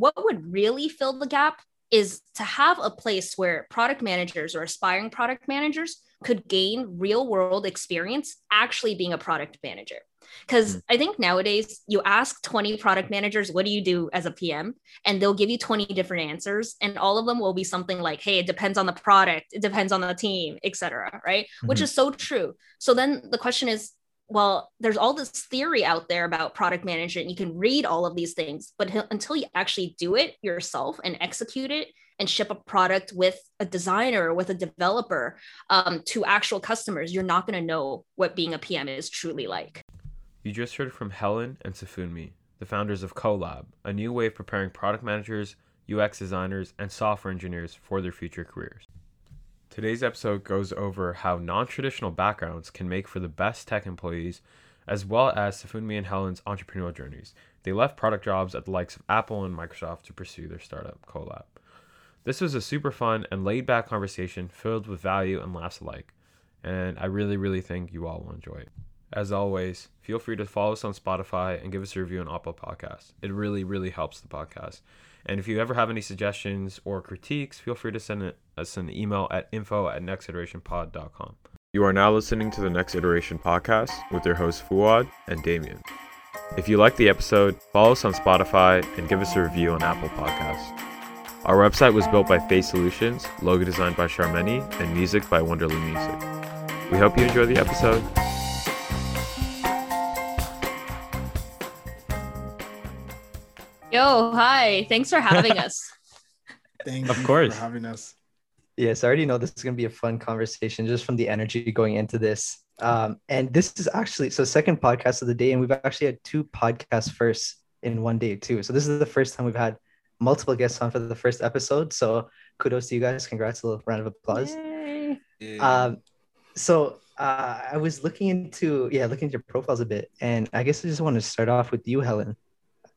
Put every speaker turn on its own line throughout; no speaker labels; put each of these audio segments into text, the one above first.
what would really fill the gap is to have a place where product managers or aspiring product managers could gain real world experience actually being a product manager. Because mm. I think nowadays you ask 20 product managers, what do you do as a PM? And they'll give you 20 different answers. And all of them will be something like, hey, it depends on the product, it depends on the team, etc. Right. Mm-hmm. Which is so true. So then the question is, well, there's all this theory out there about product management. You can read all of these things, but until you actually do it yourself and execute it and ship a product with a designer, with a developer um, to actual customers, you're not going to know what being a PM is truly like.
You just heard from Helen and Sefunmi, the founders of Colab, a new way of preparing product managers, UX designers, and software engineers for their future careers. Today's episode goes over how non traditional backgrounds can make for the best tech employees, as well as Sefunmi and Helen's entrepreneurial journeys. They left product jobs at the likes of Apple and Microsoft to pursue their startup, Colab. This was a super fun and laid back conversation filled with value and laughs alike, and I really, really think you all will enjoy it. As always, feel free to follow us on Spotify and give us a review on Apple Podcasts. It really, really helps the podcast. And if you ever have any suggestions or critiques, feel free to send us uh, an email at info at nextiterationpod.com. You are now listening to the Next Iteration podcast with your hosts Fuad and Damien. If you like the episode, follow us on Spotify and give us a review on Apple Podcasts. Our website was built by Face Solutions, logo designed by Charmeni, and music by Wonderly Music. We hope you enjoy the episode.
Yo, hi. Thanks for having us.
Thank
of
you
course.
for having us.
Yes, I already know this is going to be a fun conversation just from the energy going into this. Um, and this is actually so second podcast of the day, and we've actually had two podcasts first in one day too. So this is the first time we've had multiple guests on for the first episode. So kudos to you guys. Congrats, a little round of applause. Um, so uh, I was looking into yeah, looking at your profiles a bit, and I guess I just want to start off with you, Helen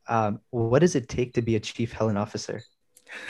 um, what does it take to be a chief Helen officer?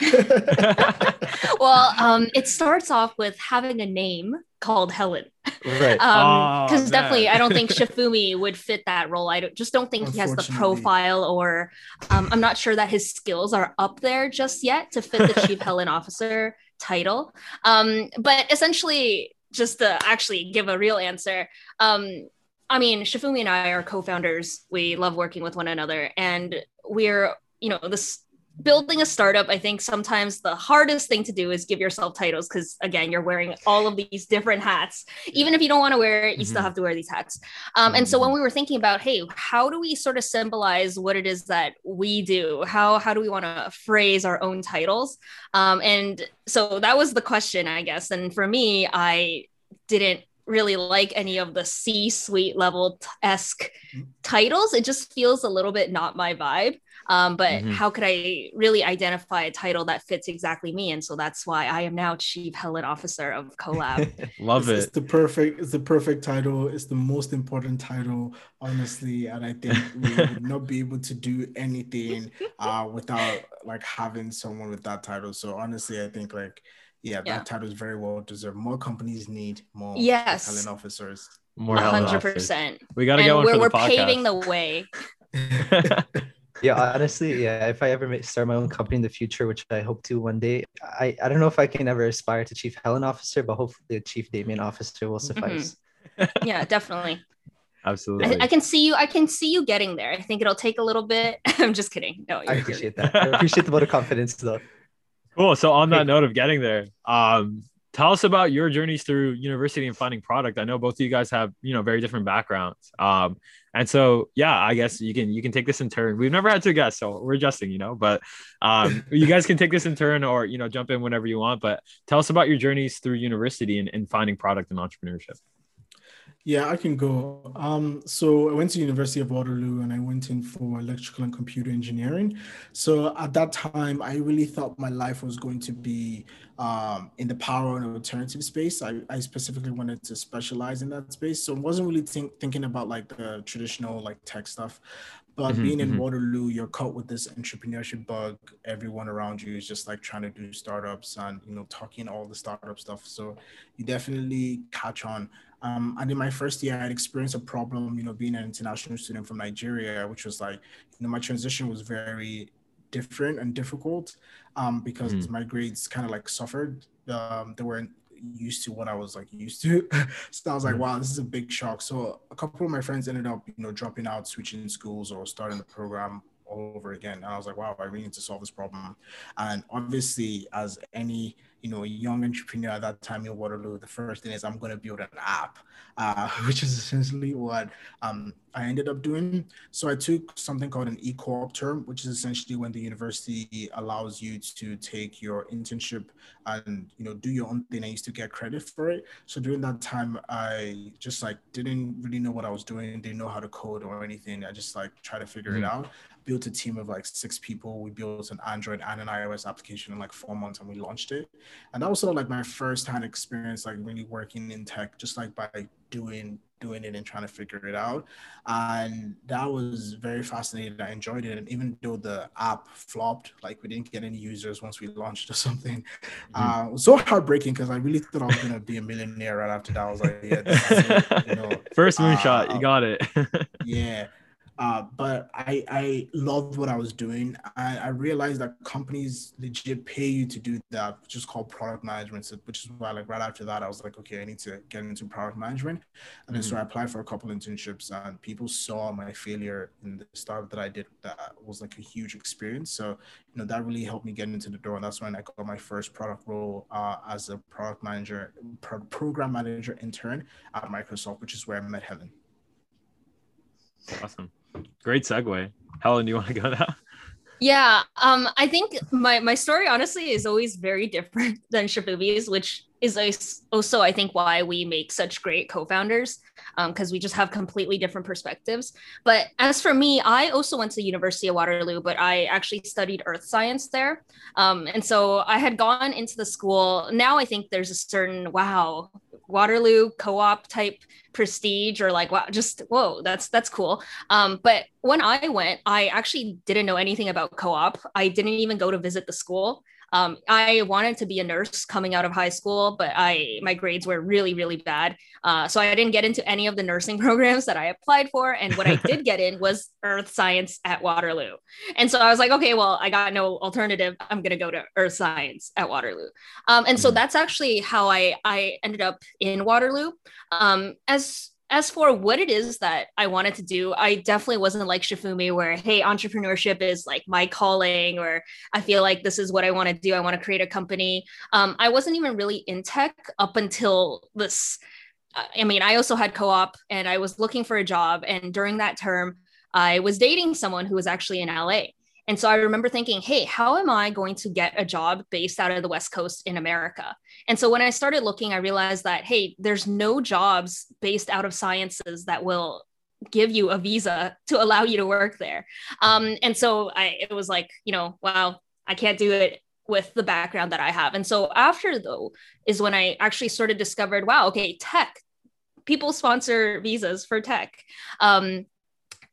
well, um, it starts off with having a name called Helen.
Right.
Um, because oh, definitely, I don't think Sefunmi would fit that role. I don't, just don't think he has the profile, or um, I'm not sure that his skills are up there just yet to fit the chief Helen officer title. Um, but essentially, just to actually give a real answer, um, I mean, Sefunmi and I are co-founders. We love working with one another, and we're you know this building a startup. I think sometimes the hardest thing to do is give yourself titles because again, you're wearing all of these different hats. Even if you don't want to wear it, you mm-hmm. still have to wear these hats. Um, and so when we were thinking about, hey, how do we sort of symbolize what it is that we do? How how do we want to phrase our own titles? Um, and so that was the question, I guess. And for me, I didn't really like any of the C suite level esque mm-hmm. titles. It just feels a little bit not my vibe. Um, but mm-hmm. how could I really identify a title that fits exactly me? And so that's why I am now Chief Helen Officer of Colab.
Love
it's,
it.
It's the perfect. It's the perfect title. It's the most important title, honestly. And I think we would not be able to do anything uh, without like having someone with that title. So honestly, I think like yeah, yeah. that title is very well deserved. More companies need more
yes.
Helen officers.
More hundred
percent.
We got to get one
we're,
for the
we're
podcast.
paving the way.
yeah, honestly, yeah. If I ever start my own company in the future, which I hope to one day, I, I don't know if I can ever aspire to chief Helen officer, but hopefully a chief Damien officer will mm-hmm. suffice.
Mm-hmm. yeah, definitely.
Absolutely.
I, I, can see you. I can see you getting there. I think it'll take a little bit. I'm just kidding. No,
I appreciate that. I appreciate the vote of confidence, though.
Cool. So on that note of getting there, um, tell us about your journeys through university and finding product. I know both of you guys have you know very different backgrounds. Um, and so yeah, I guess you can you can take this in turn. We've never had two guests, so we're adjusting, you know. But um, you guys can take this in turn, or you know, jump in whenever you want. But tell us about your journeys through university and, and finding product and entrepreneurship.
Yeah, I can go. Um, so I went to University of Waterloo and I went in for electrical and computer engineering. So at that time, I really thought my life was going to be um, in the power and alternative space. I, I specifically wanted to specialize in that space. So I wasn't really think, thinking about like the traditional like tech stuff. But mm-hmm, being in mm-hmm. Waterloo, you're caught with this entrepreneurship bug. Everyone around you is just like trying to do startups and you know talking all the startup stuff. So you definitely catch on. Um, and in my first year, I had experienced a problem, you know, being an international student from Nigeria, which was like, you know, my transition was very different and difficult um, because mm. my grades kind of like suffered. Um, they weren't used to what I was like used to. so I was like, mm. wow, this is a big shock. So a couple of my friends ended up, you know, dropping out, switching schools or starting the program all over again. And I was like, wow, I really need to solve this problem. And obviously, as any you know, a young entrepreneur at that time in Waterloo, the first thing is I'm going to build an app, uh, which is essentially what um, I ended up doing. So I took something called an e-co-op term, which is essentially when the university allows you to take your internship and you know do your own thing and used to get credit for it. So during that time, I just like didn't really know what I was doing, didn't know how to code or anything. I just like try to figure mm-hmm. it out built a team of like six people. We built an Android and an iOS application in like four months and we launched it. And that was sort of like my first hand experience, like really working in tech, just like by doing doing it and trying to figure it out. And that was very fascinating. I enjoyed it. And even though the app flopped, like we didn't get any users once we launched or something, mm-hmm. uh, it was so heartbreaking because I really thought I was going to be a millionaire right after that. I was like, yeah,
you know, first moonshot, uh, you got it.
yeah. Uh, but I, I loved what I was doing. I, I realized that companies legit pay you to do that, which is called product management. So, which is why, like, right after that, I was like, okay, I need to get into product management. And then mm-hmm. so I applied for a couple internships, and people saw my failure in the startup that I did. That was like a huge experience. So, you know, that really helped me get into the door. And that's when I got my first product role uh, as a product manager, pro- program manager intern at Microsoft, which is where I met Helen.
Awesome. Great segue. Helen, do you want to go now?
Yeah, um, I think my my story honestly is always very different than Sefunmi's, which is also I think why we make such great co-founders because um, we just have completely different perspectives. But as for me, I also went to University of Waterloo, but I actually studied earth science there, um, and so I had gone into the school. Now I think there's a certain wow Waterloo co-op type prestige or like wow just whoa that's that's cool. Um, but when i went i actually didn't know anything about co-op. I didn't even go to visit the school um, I wanted to be a nurse coming out of high school, but I my grades were really really bad, uh, so I didn't get into any of the nursing programs that I applied for. And what I did get in was earth science at Waterloo, and so I was like, okay, well, I got no alternative. I'm gonna go to earth science at Waterloo, um, and so mm. that's actually how I I ended up in Waterloo. Um, as as for what it is that I wanted to do, I definitely wasn't like Sefunmi, where, hey, entrepreneurship is like my calling, or I feel like this is what I want to do. I want to create a company. Um, I wasn't even really in tech up until this. I mean, I also had co op and I was looking for a job. And during that term, I was dating someone who was actually in LA. And so I remember thinking, hey, how am I going to get a job based out of the West Coast in America? And so when I started looking, I realized that, hey, there's no jobs based out of sciences that will give you a visa to allow you to work there. Um, and so I, it was like, you know, wow, I can't do it with the background that I have. And so after though is when I actually sort of discovered, wow, okay, tech, people sponsor visas for tech. Um,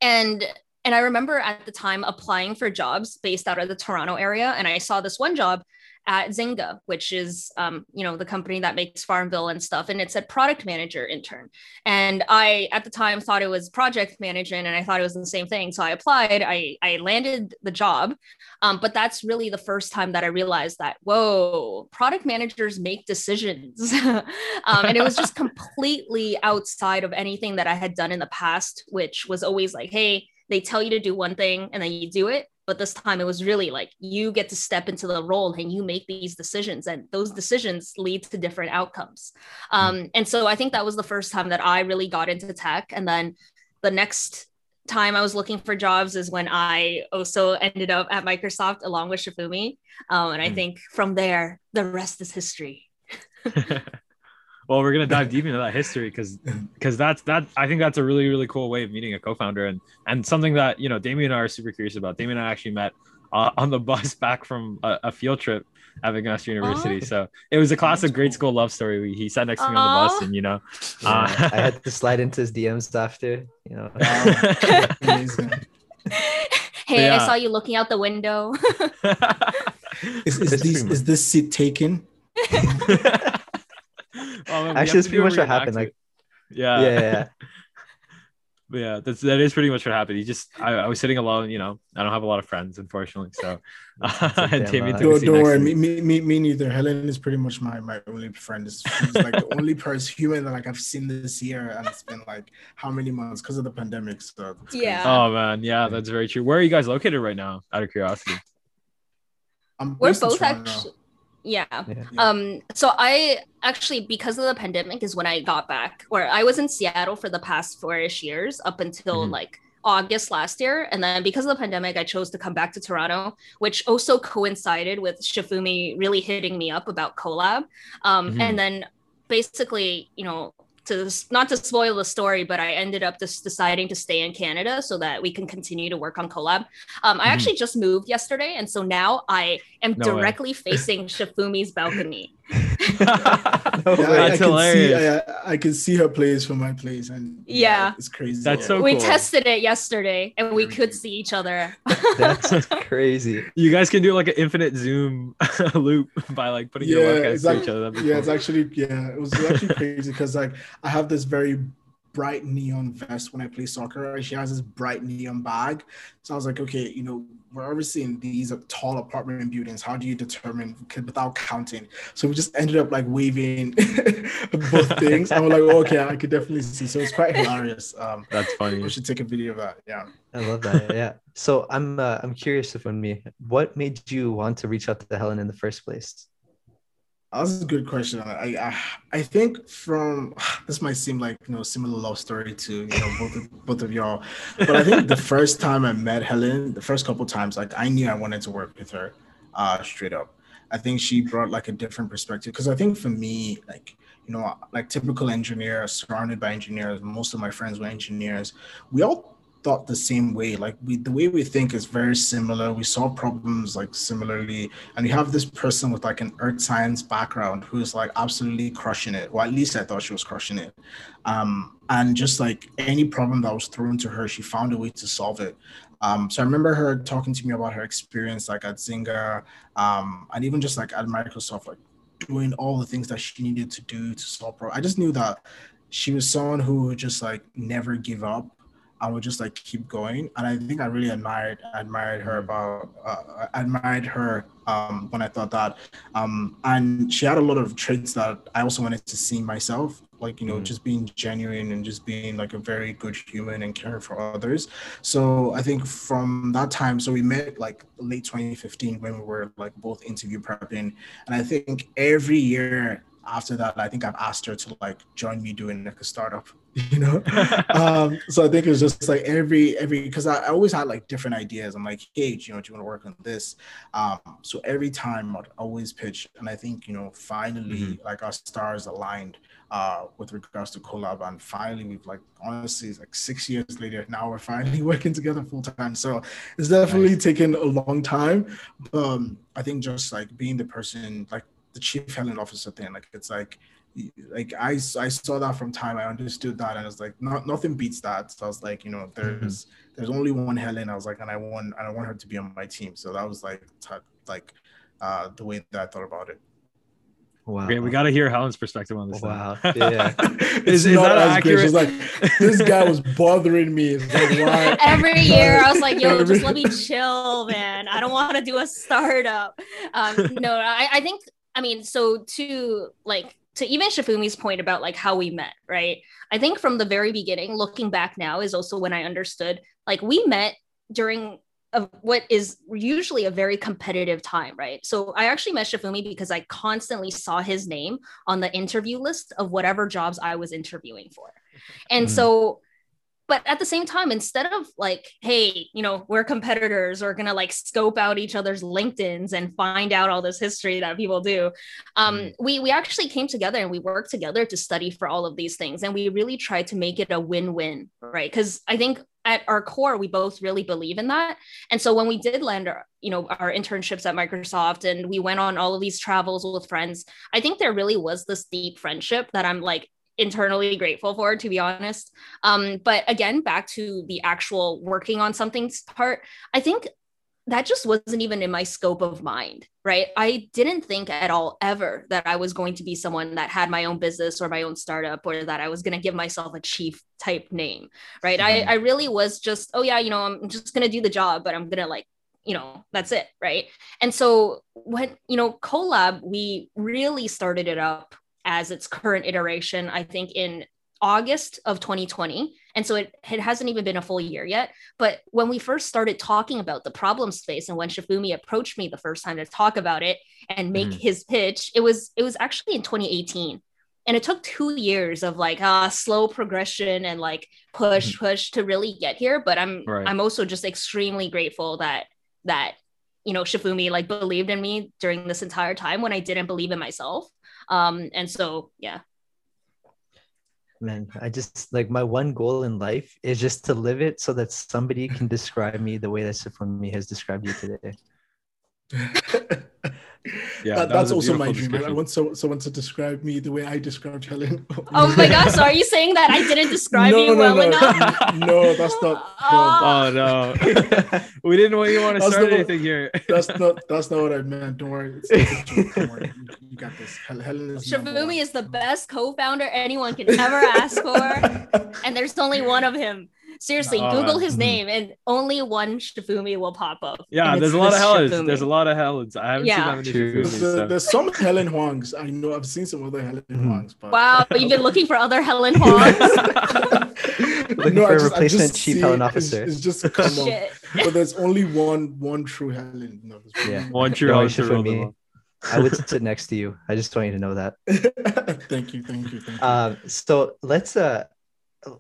and and I remember at the time applying for jobs based out of the Toronto area. And I saw this one job at Zynga, which is, um, you know, the company that makes Farmville and stuff. And it said product manager intern. And I, at the time, thought it was project management and I thought it was the same thing. So I applied, I, I landed the job. Um, but that's really the first time that I realized that, whoa, product managers make decisions. um, and it was just completely outside of anything that I had done in the past, which was always like, hey, they tell you to do one thing and then you do it but this time it was really like you get to step into the role and you make these decisions and those decisions lead to different outcomes. Um, and so i think that was the first time that i really got into tech and then the next time i was looking for jobs is when i also ended up at microsoft along with sefunmi um, and i mm. think from there the rest is history
well we're gonna dive deep into that history because because that's that i think that's a really really cool way of meeting a co-founder and and something that you know damien and i are super curious about. Damien and i actually met uh, on the bus back from a, a field trip at mcmaster university. Oh. so it was a classic grade school love story. We, he sat next to me on the bus and you know
uh, i had to slide into his dms after you know.
Hey yeah. i saw you looking out the window.
Is, is, these, is this seat taken
oh, Actually, that's pretty much what happened. Like,
yeah, yeah. yeah. But yeah, that's that is pretty much what happened. He just I, I was sitting alone. You know, I don't have a lot of friends, unfortunately. So, uh,
and Damien don't, don't worry, me, me, me neither. Helen is pretty much my my only friend. She's like the only person human that like I've seen this year, and it's been like how many months because of the pandemic. So
yeah.
Oh man, yeah, that's very true. Where are you guys located right now? Out of curiosity.
I'm We're both actually yeah. yeah. Um so I actually because of the pandemic is when I got back where I was in Seattle for the past four-ish years up until mm-hmm. like August last year. And then because of the pandemic, I chose to come back to Toronto, which also coincided with Sefunmi really hitting me up about CoLab. Um, mm-hmm. And then basically, you know, to not to spoil the story, but I ended up just deciding to stay in Canada so that we can continue to work on CoLab. Um, I mm-hmm. actually just moved yesterday, and so now I am no directly facing Sefunmi's balcony.
no That's I, hilarious. Can see, I, I, can see her place from my place, and
yeah,
yeah it's crazy.
That's so.
We
cool.
tested it yesterday, and we could see each other.
That's crazy.
You guys can do like an infinite zoom loop by like putting yeah, your webcams exactly. to each other.
Yeah, cool. it's actually yeah, it was actually crazy because like I have this very bright neon vest when I play soccer. She has this bright neon bag. So I was like, okay, you know, we're obviously in these tall apartment buildings. How do you determine without counting? So we just ended up like waving both things. and we're like, okay, I could definitely see. So it's quite hilarious. Um,
That's funny.
We should take a video of that. Yeah.
I love that. Yeah. So I'm uh, I'm curious Sefunmi, what made you want to reach out to Helen in the first place?
That's a good question. I, I I think from this might seem like you know similar love story to you know both of, both of y'all, but I think the first time I met Helen, the first couple times, like I knew I wanted to work with her, uh, straight up. I think she brought like a different perspective because I think for me, like you know, like typical engineer, surrounded by engineers, most of my friends were engineers. We all thought the same way. Like we, the way we think is very similar. We solve problems like similarly, and you have this person with like an earth science background who's like absolutely crushing it. Or at least I thought she was crushing it. Um, and just like any problem that was thrown to her, she found a way to solve it. Um, so I remember her talking to me about her experience like at Zynga, um, and even just like at Microsoft, like doing all the things that she needed to do to solve problems. I just knew that she was someone who would just like never give up I would just like keep going. And I think I really admired admired her mm. about uh, admired her um, when I thought that. Um, and she had a lot of traits that I also wanted to see myself, like you know, mm. just being genuine and just being like a very good human and caring for others. So I think from that time, so we met like late 2015 when we were like both interview prepping, and I think every year after that, I think I've asked her to like join me doing like a startup, you know. um, so I think it was just like every every because I, I, always had like different ideas. I'm like, hey, you know, do you want to work on this? Um, so every time I'd always pitch, and I think you know, finally, mm-hmm. like our stars aligned uh, with regards to CoLab, and finally, we've like honestly, it's like six years later, now we're finally working together full time. So it's definitely nice. taken a long time. Um, I think just like being the person like the chief Helen officer thing. Like it's like like I, I saw that from time I understood that and I was like not nothing beats that so I was like you know there's mm-hmm. there's only one Helen I was like and I want and I want her to be on my team so that was like t- like uh the way that I thought about it
Wow. Okay, we got to hear Helen's perspective on this.
Wow. Yeah.
is, is that accurate? She's like, this guy was bothering me. Like,
Every year, I was like, yo, just let me chill, man. I don't want to do a startup. Um, no, I, I think I mean, so to like to even Sefunmi's point about like how we met, right? I think from the very beginning, looking back now, is also when I understood like we met during of what is usually a very competitive time, right? So I actually met Sefunmi because I constantly saw his name on the interview list of whatever jobs I was interviewing for. And mm-hmm. so but at the same time instead of like hey you know we're competitors or gonna like scope out each other's linkedins and find out all this history that people do um, mm. we we actually came together and we worked together to study for all of these things and we really tried to make it a win-win right because i think at our core we both really believe in that and so when we did land our you know our internships at microsoft and we went on all of these travels with friends i think there really was this deep friendship that i'm like internally grateful for, to be honest. Um, but again, back to the actual working on something's part, I think that just wasn't even in my scope of mind, right? I didn't think at all ever that I was going to be someone that had my own business or my own startup or that I was going to give myself a chief type name, right? Mm-hmm. I, I really was just, oh, yeah, you know, I'm just going to do the job, but I'm going to like, you know, that's it, right? And so when, you know, CoLab, we really started it up as its current iteration, I think in August of 2020. And so it, it hasn't even been a full year yet. But when we first started talking about the problem space and when Sefunmi approached me the first time to talk about it and make mm. his pitch, it was it was actually in 2018. And it took two years of like uh, slow progression and like push, mm. push to really get here. But I'm right. I'm also just extremely grateful that that you know Sefunmi like believed in me during this entire time when I didn't believe in myself. Um, and so yeah,
man i just like my one goal in life is just to live it so that somebody can describe me the way that Sefunmi has described you today
yeah, that, that's also my dream. I want so, someone to describe me the way I described Helen.
oh my gosh, so are you saying that I didn't describe no, you no, well
no.
enough?
no, that's not.
Oh. oh no, we didn't want you want to start not, anything here.
that's not. That's not what I meant. Don't worry. It's, it's Don't worry. You, got this. Helen is.
Sefunmi is the best co-founder anyone can ever ask for, and there's only one of him. Seriously, oh, Google his name and only one Sefunmi will pop up.
Yeah, there's a lot of Helens. There's a lot of Helens. I haven't yeah. seen that many
Sefunmis. So. There's some Helen Huangs. I know I've seen some other Helen mm-hmm. Huangs. But...
Wow, you've been looking for other Helen Huangs?
looking no, for just, a replacement chief Helen officer.
It's, it's just come on. But there's only one one true Helen. No,
yeah, one true Helen.
Sefunmi. I would sit next to you. I just want you to know that.
thank you, thank you, thank you.
Um, so let's uh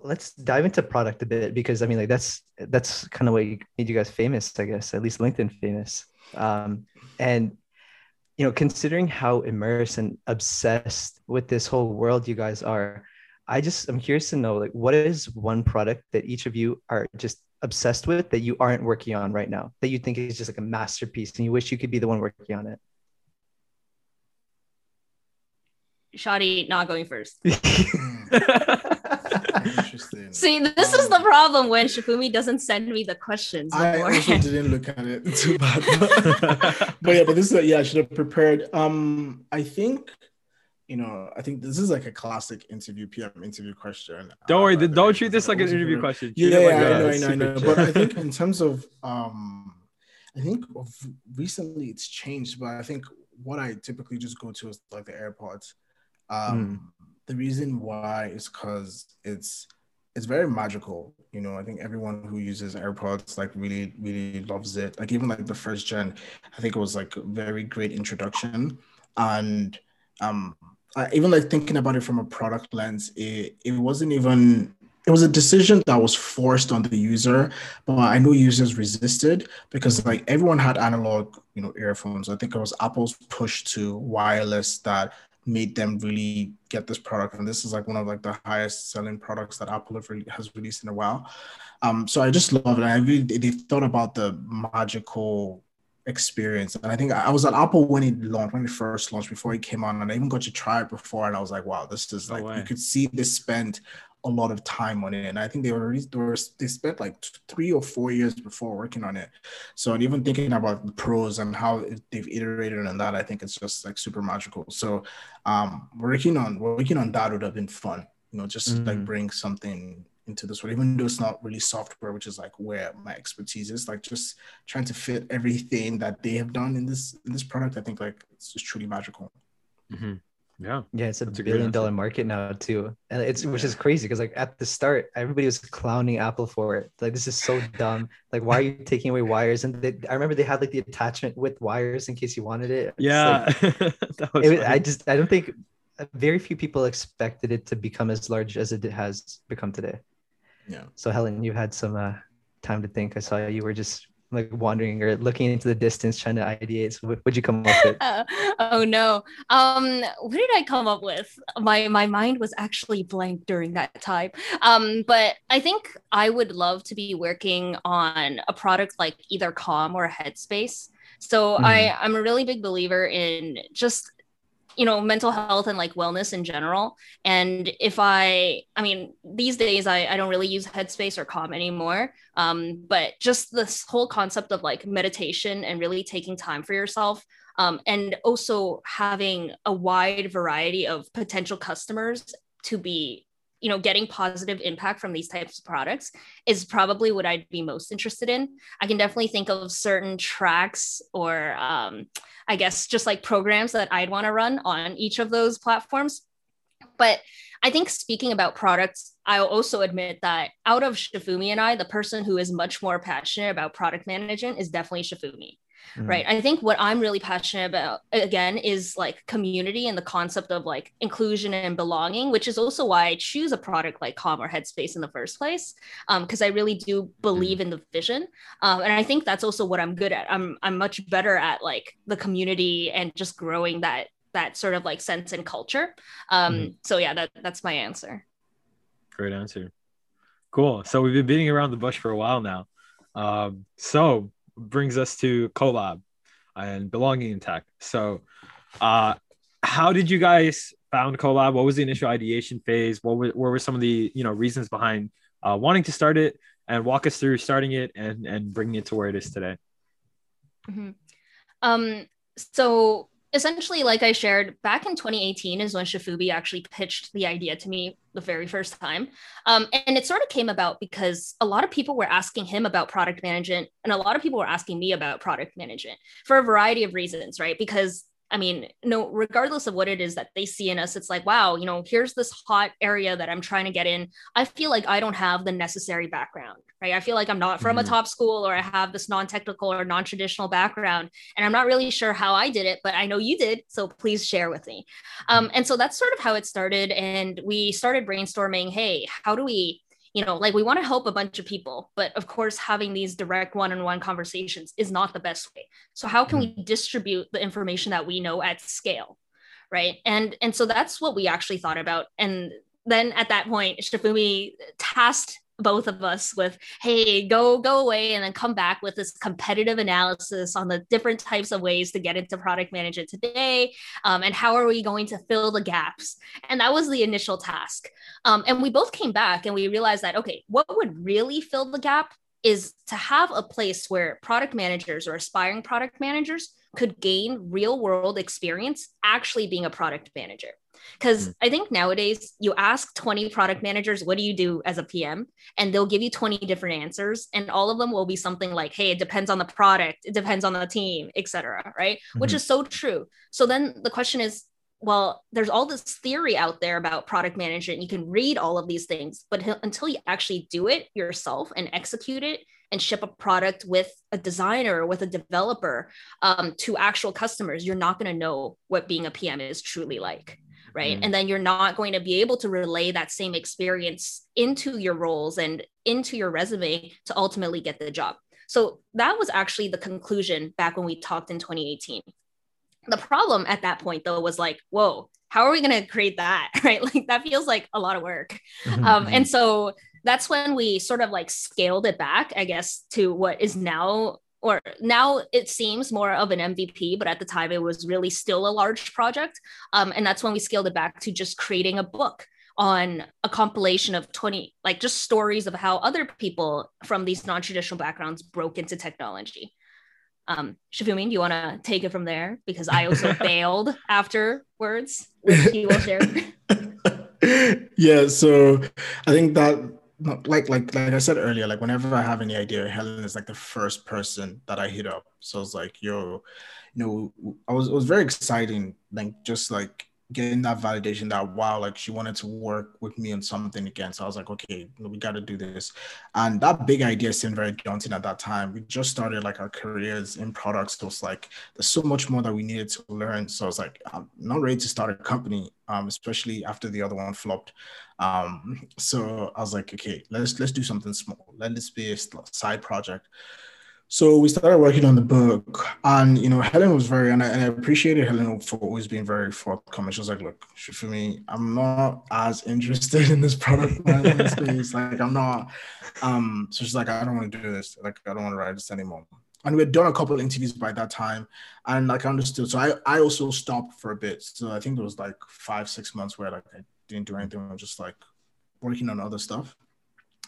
let's dive into product a bit because I mean, like that's that's kind of what made you guys famous, I guess, at least LinkedIn famous. Um, and you know, considering how immersed and obsessed with this whole world you guys are, I just I'm curious to know like what is one product that each of you are just obsessed with that you aren't working on right now that you think is just like a masterpiece and you wish you could be the one working on it.
Shadi not going first. Interesting. See, this um, is the um, problem when Sefunmi doesn't send me the questions.
I also didn't look at it too bad, but, but yeah, but this is yeah, I should have prepared. Um, I think you know, I think this is like a classic interview PM interview question.
Don't uh, worry, don't treat this like an interview question.
Yeah, yeah, like I know, I know, I know. But I think in terms of um, I think of recently it's changed, but I think what I typically just go to is like the AirPods. Um, mm the reason why is because it's it's very magical. You know, I think everyone who uses AirPods like really, really loves it. Like even like the first gen, I think it was like a very great introduction. And um I, even like thinking about it from a product lens, it, it wasn't even it was a decision that was forced on the user, but I know users resisted because like everyone had analog, you know, earphones. I think it was Apple's push to wireless that made them really get this product. And this is like one of like the highest selling products that apple really, has released in a while. Um so i just love it. I really they thought about the magical experience. And i think i was at apple when it launched when it first launched before it came on. And i even got to try it before. And i was like wow this is like you could see this spent a lot of time on it and i think they were they, were, they spent like three or four years before working on it so and even thinking about the pros and how they've iterated on that i think it's just like super magical so um working on working on that would have been fun you know just mm. like bring something into this world even though it's not really software which is like where my expertise is like just trying to fit everything that they have done in this in this product i think like it's just truly magical
mm-hmm. Yeah.
Yeah, it's a billion dollar market now too. And it's which is crazy because like at the start, everybody was clowning Apple for it. Like this is so dumb. Like why are you taking away wires? And they, I remember they had like the attachment with wires in case you wanted it.
Yeah.
Like, it, I just I don't think very few people expected it to become as large as it has become today.
Yeah.
So Helen, you had some uh, time to think. I saw you were just like wandering or looking into the distance trying to ideate so what would you come up with? Uh,
oh no. Um what did i come up with? My my mind was actually blank during that time. Um but i think i would love to be working on a product like either calm or headspace. So mm. i i'm a really big believer in just you know mental health and like wellness in general. And if i i mean these days i, I don't really use headspace or calm anymore. Um, but just this whole concept of like meditation and really taking time for yourself um, and also having a wide variety of potential customers to be you know getting positive impact from these types of products is probably what i'd be most interested in. I can definitely think of certain tracks or um, i guess just like programs that i'd want to run on each of those platforms. But i think speaking about products i'll also admit that out of sefunmi and i the person who is much more passionate about product management is definitely sefunmi mm-hmm. right i think what i'm really passionate about again is like community and the concept of like inclusion and belonging which is also why i choose a product like calm or headspace in the first place because um, i really do believe mm-hmm. in the vision um, and i think that's also what i'm good at i'm i'm much better at like the community and just growing that that sort of like sense and culture um, mm-hmm. so yeah that that's my answer
great answer cool so we've been beating around the bush for a while now um, so brings us to CoLab and belonging in tech. So, uh, how did you guys found CoLab? What was the initial ideation phase? What were, what were some of the you know reasons behind uh, wanting to start it? And walk us through starting it and and bringing it to where it is today.
Mm-hmm. Um, so essentially, like I shared, back in 2018 is when Sefunmi actually pitched the idea to me the very first time. Um, and it sort of came about because a lot of people were asking him about product management, and a lot of people were asking me about product management for a variety of reasons, right? Because I mean, no, regardless of what it is that they see in us, it's like, wow, you know, here's this hot area that I'm trying to get in. I feel like I don't have the necessary background, right? I feel like I'm not from mm-hmm. a top school or I have this non technical or non traditional background. And I'm not really sure how I did it, but I know you did. So please share with me. Um, and so that's sort of how it started. And we started brainstorming hey, how do we you know like we want to help a bunch of people but of course having these direct one-on-one conversations is not the best way. So how can mm-hmm. we distribute the information that we know at scale right? And and so that's what we actually thought about. And then at that point sefunmi tasked both of us with hey go go away and then come back with this competitive analysis on the different types of ways to get into product management today um, and how are we going to fill the gaps? And that was the initial task. Um, and we both came back and we realized that okay what would really fill the gap is to have a place where product managers or aspiring product managers could gain real world experience actually being a product manager because mm. I think nowadays you ask 20 product managers, what do you do as a PM? And they'll give you 20 different answers. And all of them will be something like, hey, it depends on the product, it depends on the team, etc. Right. Mm-hmm. Which is so true. So then the question is, well, there's all this theory out there about product management. You can read all of these things, but until you actually do it yourself and execute it and ship a product with a designer, with a developer um, to actual customers, you're not going to know what being a PM is truly like right? Mm. and then you're not going to be able to relay that same experience into your roles and into your resume to ultimately get the job. So that was actually the conclusion back when we talked in 2018 the problem at that point though was like whoa how are we going to create that right? Like that feels like a lot of work. Mm-hmm. um, and so that's when we sort of like scaled it back i guess to what is now or now it seems more of an MVP, but at the time it was really still a large project. Um, and that's when we scaled it back to just creating a book on a compilation of 20, like just stories of how other people from these non traditional backgrounds broke into technology. Um, Sefunmi, do you want to take it from there? Because I also failed afterwards, which he will share.
yeah, so I think that like like like I said earlier, like whenever I have any idea, Helen is like the first person that I hit up. So it's like, yo, you know, I was it was very exciting, like just like getting that validation that wow, like she wanted to work with me on something again. So I was like, okay, we got to do this. And that big idea seemed very daunting at that time. We just started like our careers in products. So it's like there's so much more that we needed to learn. So I was like, I'm not ready to start a company, um, especially after the other one flopped. Um, so I was like, okay, let's let's do something small. Let this be a side project. So we started working on the book, and you know, Helen was very, and I, and I appreciated Helen for always being very forthcoming. She was like, "Look, for me, I'm not as interested in this product. Like, I'm not." Um, so she's like, "I don't want to do this. Like, I don't want to write this anymore." and we had done a couple of interviews by that time and like I understood so I I also stopped for a bit so I think it was like five six months where like I didn't do anything I was just like working on other stuff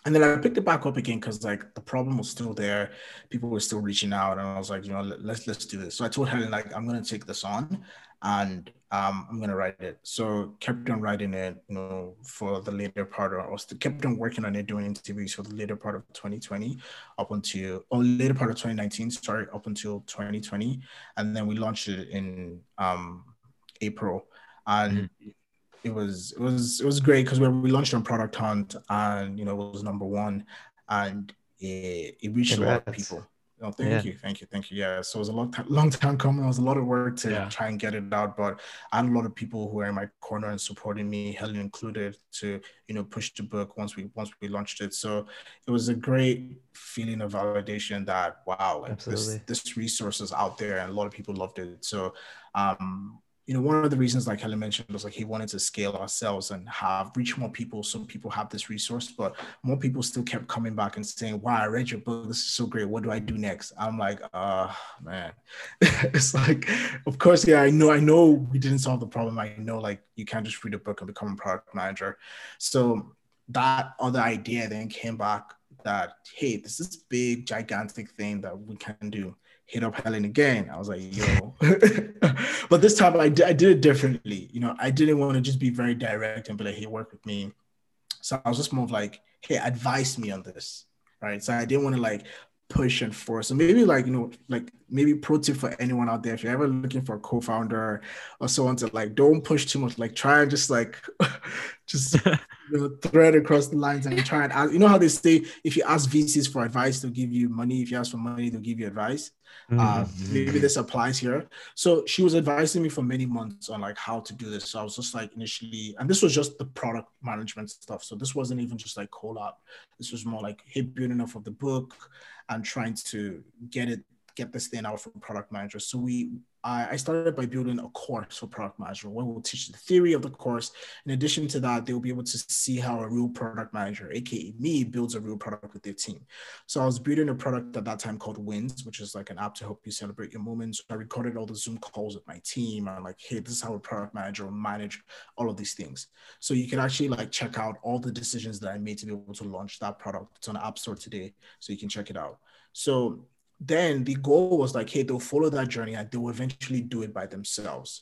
and then I picked it back up again because like the problem was still there. People were still reaching out, and I was like, you know, let's let's do this. So I told Helen like I'm gonna take this on, and um, I'm gonna write it. So kept on writing it, you know, for the later part, or still kept on working on it, doing interviews for the later part of 2020, up until or later part of 2019, sorry, up until 2020, and then we launched it in um, April, and. Mm-hmm it was it was it was great because we launched on Product Hunt and you know it was number one and it, it reached Congrats. a lot of people. Oh, thank yeah. you, thank you, thank you. Yeah, so it was a long time, long time coming. It was a lot of work to yeah. try and get it out, but I had a lot of people who were in my corner and supporting me, Helen included, to you know push the book once we once we launched it. So it was a great feeling of validation that wow, like this this resource is out there and a lot of people loved it. So um, you know, one of the reasons, like Helen mentioned, was like he wanted to scale ourselves and have reach more people so people have this resource. But more people still kept coming back and saying, Wow, I read your book. This is so great. What do I do next? I'm like, uh man. it's like, of course, yeah, I know, I know we didn't solve the problem. I know like you can't just read a book and become a product manager. So that other idea then came back that hey, this is big, gigantic thing that we can do hit up Helen again. I was like, yo. but this time I, d- I did it differently. You know, I didn't want to just be very direct and be like, hey, work with me. So I was just more of like, hey, advise me on this. Right. So I didn't want to like push and force. So maybe like, you know, like maybe pro tip for anyone out there, if you're ever looking for a co-founder or someone to like, don't push too much, like try and just like, just you know, thread across the lines and try and ask, you know how they say, if you ask VCs for advice, they'll give you money. If you ask for money, they'll give you advice. Uh, mm-hmm. maybe this applies here. So she was advising me for many months on like how to do this. So I was just like initially, and this was just the product management stuff. So this wasn't even just like CoLab. This was more like hey, building off of the book and trying to get it get this thing out for product managers. So we I, started by building a course for product management where we'll teach the theory of the course. In addition to that, they'll be able to see how a real product manager, aka me, builds a real product with their team. So I was building a product at that time called Wins, which is like an app to help you celebrate your moments. I recorded all the Zoom calls with my team I'm like, hey, this is how a product manager will manage all of these things. So you can actually like check out all the decisions that I made to be able to launch that product. It's on the App Store today, so you can check it out. So then the goal was like, hey, they'll follow that journey and they'll eventually do it by themselves.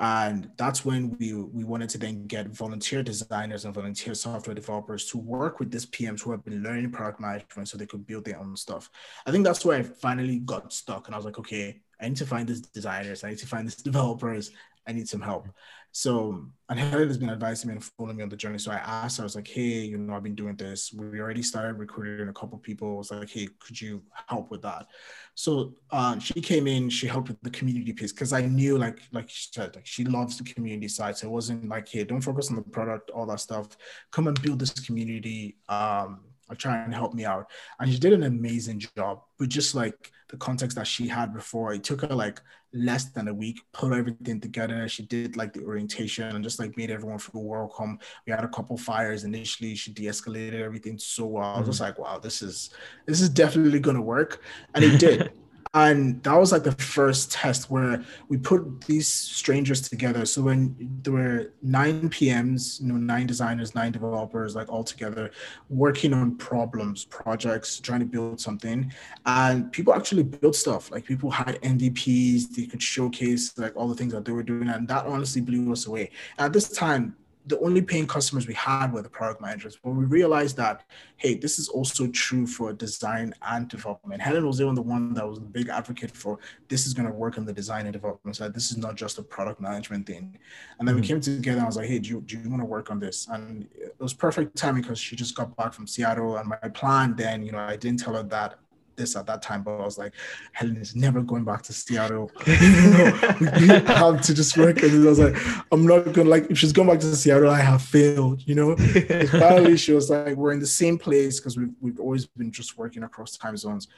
And that's when we we wanted to then get volunteer designers and volunteer software developers to work with these PMs who have been learning product management so they could build their own stuff. I think that's where I finally got stuck. And I was like, okay, I need to find these designers, I need to find these developers, I need some help. So, and Helen has been advising me and following me on the journey. So I asked I was like, hey, you know, I've been doing this. We already started recruiting a couple people. I was like, hey, could you help with that? So uh, she came in, she helped with the community piece because I knew, like, like she said, like she loves the community side. So it wasn't like, hey, don't focus on the product, all that stuff. Come and build this community. Um, try and help me out. And she did an amazing job. But just like the context that she had before, it took her like less than a week, put everything together. She did like the orientation and just like made everyone feel welcome. We had a couple fires initially. She de-escalated everything so well. I was just mm-hmm. like, wow, this is this is definitely gonna work. And it did. and that was like the first test where we put these strangers together. So when there were nine pms you know nine designers nine developers like all together working on problems projects trying to build something. And people actually built stuff. Like people had mvps they could showcase like all the things that they were doing. And that honestly blew us away. At this time the only paying customers we had were the product managers. But we realized that, hey, this is also true for design and development. Helen was even the one that was the big advocate for this is going to work on the design and development side. This is not just a product management thing. And then mm-hmm. we came together and I was like, hey, do you, do you want to work on this? And it was perfect timing because she just got back from Seattle. And my plan then, you know, I didn't tell her that this at that time, but I was like, Helen is never going back to Seattle. you know, we have to just work. And I was like, I'm not gonna like if she's going back to Seattle, I have failed, you know. finally she was like, we're in the same place because we've we've always been just working across time zones.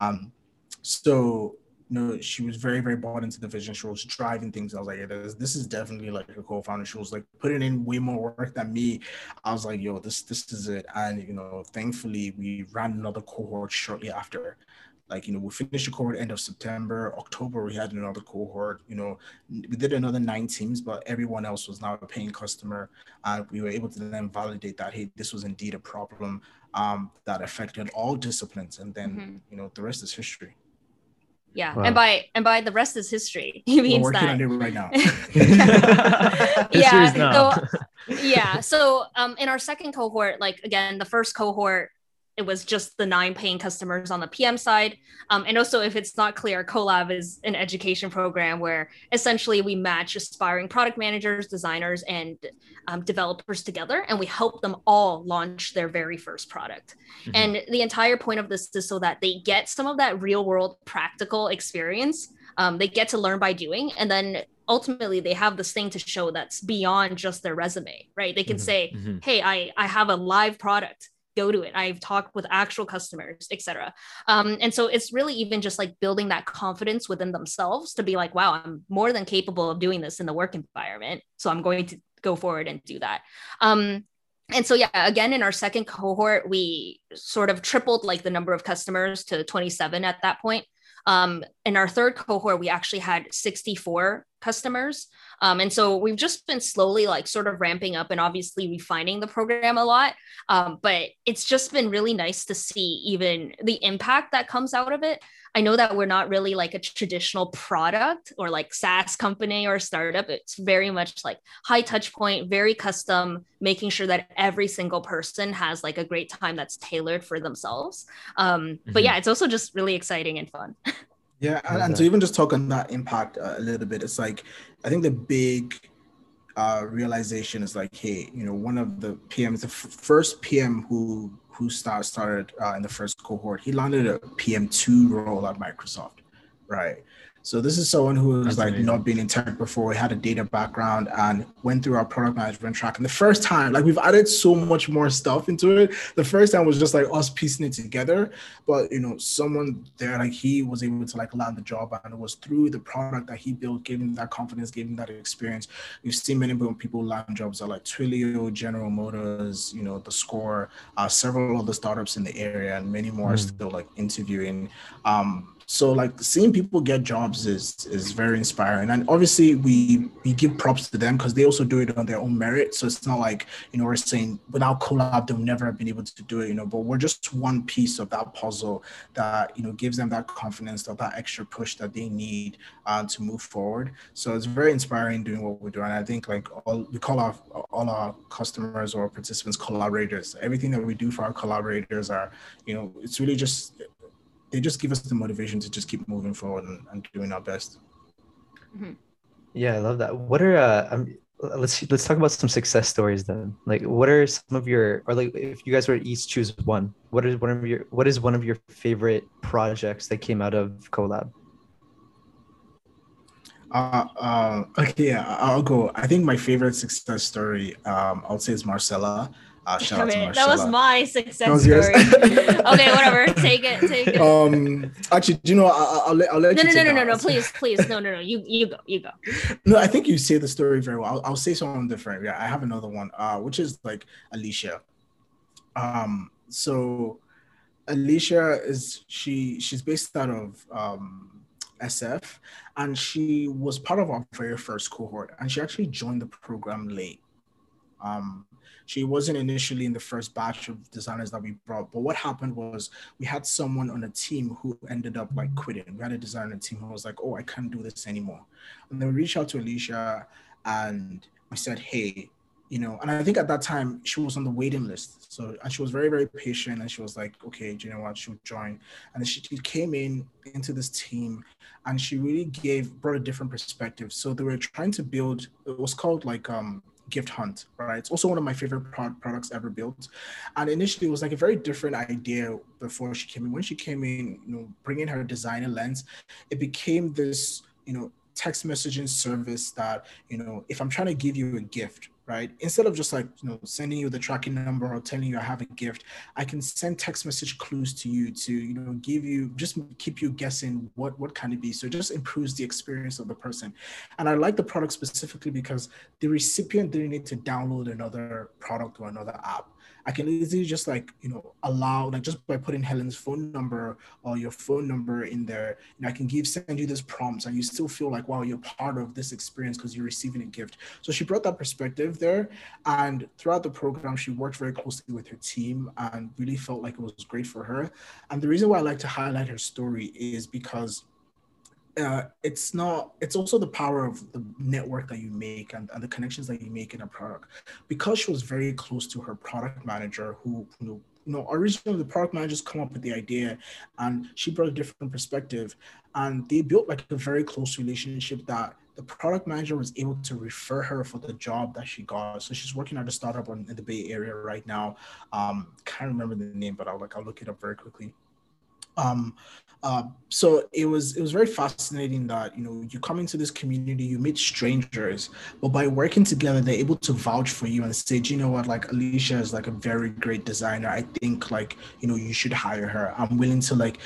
Um, so know, she was very, very bought into the vision. She was driving things. I was like, yeah, this, this is definitely like a co-founder. She was like putting in way more work than me. I was like, yo, this this is it. And you know, thankfully we ran another cohort shortly after. like you know we finished the cohort end of september october we had another cohort you know we did another nine teams but everyone else was now a paying customer and we were able to then validate that hey this was indeed a problem um, that affected all disciplines and then mm-hmm. you know the rest is history
yeah wow. and by and by the rest is history. He means
We're
working
that. on it right now.
Yeah so, yeah so um in our second cohort like again the first cohort it was just the nine paying customers on the PM side. Um, and also, if it's not clear, CoLab is an education program where essentially we match aspiring product managers, designers, and um, developers together, and we help them all launch their very first product. Mm-hmm. And the entire point of this is so that they get some of that real world practical experience. Um, they get to learn by doing, and then ultimately they have this thing to show that's beyond just their resume right they can mm-hmm. say mm-hmm. hey i i have a live product go to it. I've talked with actual customers etc um, and so it's really even just like building that confidence within themselves to be like wow i'm more than capable of doing this in the work environment so i'm going to go forward and do that. Um, and so yeah again in our second cohort we sort of tripled like the number of customers to 27 at that point. Um, in our third cohort we actually had 64 customers um, and so we've just been slowly like sort of ramping up and obviously refining the program a lot. Um, but it's just been really nice to see even the impact that comes out of it. I know that we're not really like a traditional product or like SaaS company or startup. It's very much like high touch point, very custom, making sure that every single person has like a great time that's tailored for themselves. Um, mm-hmm. But yeah, it's also just really exciting and fun.
Yeah, and, and to even just talk on that impact uh, a little bit, it's like I think the big uh, realization is like, hey, you know, one of the PMs, the f- first PM who who start, started uh, in the first cohort, he landed a PM two role at Microsoft, right? So this is someone who was like amazing. not been in tech before, he had a data background and went through our product management track. And the first time, like we've added so much more stuff into it. The first time was just like us piecing it together. But you know, someone there, like he was able to like land the job and it was through the product that he built, gave him that confidence, gave him that experience. We've seen many people land jobs at like Twilio, General Motors, you know, the score, uh, several other startups in the area, and many more mm. still like interviewing. Um, so like seeing people get jobs is is very inspiring. And obviously we we give props to them because they also do it on their own merit. So it's not like you know we're saying without CoLab they'll never have been able to do it you know but we're just one piece of that puzzle that you know gives them that confidence that that extra push that they need uh, to move forward. So it's very inspiring doing what we're doing i think like all we call our all our customers or participants collaborators. Everything that we do for our collaborators are you know it's really just they just give us the motivation to just keep moving forward and, and doing our best.
Mm-hmm. Yeah, I love that. What are uh, um, let's let's talk about some success stories then. Like, what are some of your or like if you guys were to each choose one, what is one of your what is one of your favorite projects that came out of CoLab?
Uh, uh, okay, yeah, I'll go. I think my favorite success story, um, I would say is Marcella. Uh, shout out
to That was my success was story. okay, whatever. Take it. Take it.
Um, actually, do you know? I'll, I'll, let, I'll let
no,
you.
No, no, no, no, no, Please, please, no, no, no. You, you go. You go.
No, I think you say the story very well. I'll, I'll say something different. Yeah, I have another one. Uh, which is like Alicia. Um, so Alicia is she? She's based out of um SF, and she was part of our very first cohort, and she actually joined the program late. Um, she wasn't initially in the first batch of designers that we brought. But what happened was we had someone on a team who ended up like quitting. We had a designer team who was like, oh, I can't do this anymore. And then we reached out to Alicia and we said, hey, you know, and I think at that time she was on the waiting list. So and she was very, very patient and she was like, okay, do you know what? She'll join. And she came in into this team and she really gave brought a different perspective. So they were trying to build it was called like um gift hunt right? It's also one of my favorite pro- products ever built. And initially it was like a very different idea before she came in. When she came in you know bringing her designer lens it became this you know text messaging service that you know if i'm trying to give you a gift right? Instead of just like, you know, sending you the tracking number or telling you I have a gift, I can send text message clues to you to, you know, give you, just keep you guessing what, what can it be? So it just improves the experience of the person. And I like the product specifically because the recipient didn't need to download another product or another app. I can easily just like, you know, allow like just by putting Helen's phone number or your phone number in there, and I can give send you this prompts and you still feel like, wow, you're part of this experience because you're receiving a gift. So she brought that perspective there. And throughout the program, she worked very closely with her team and really felt like it was great for her. And the reason why I like to highlight her story is because uh, it's not it's also the power of the network that you make and, and the connections that you make in a product because she was very close to her product manager who you know you know originally the product managers come up with the idea and she brought a different perspective and they built like a very close relationship that the product manager was able to refer her for the job that she got. So she's working at a startup in, the Bay Area right now. Um, can't remember the name, but I'll like I'll look it up very quickly. Um, uh, so it was it was very fascinating that you know you come into this community, you meet strangers, but by working together, they're able to vouch for you and say, you know what, like Alicia is like a very great designer. I think like you know you should hire her. I'm willing to like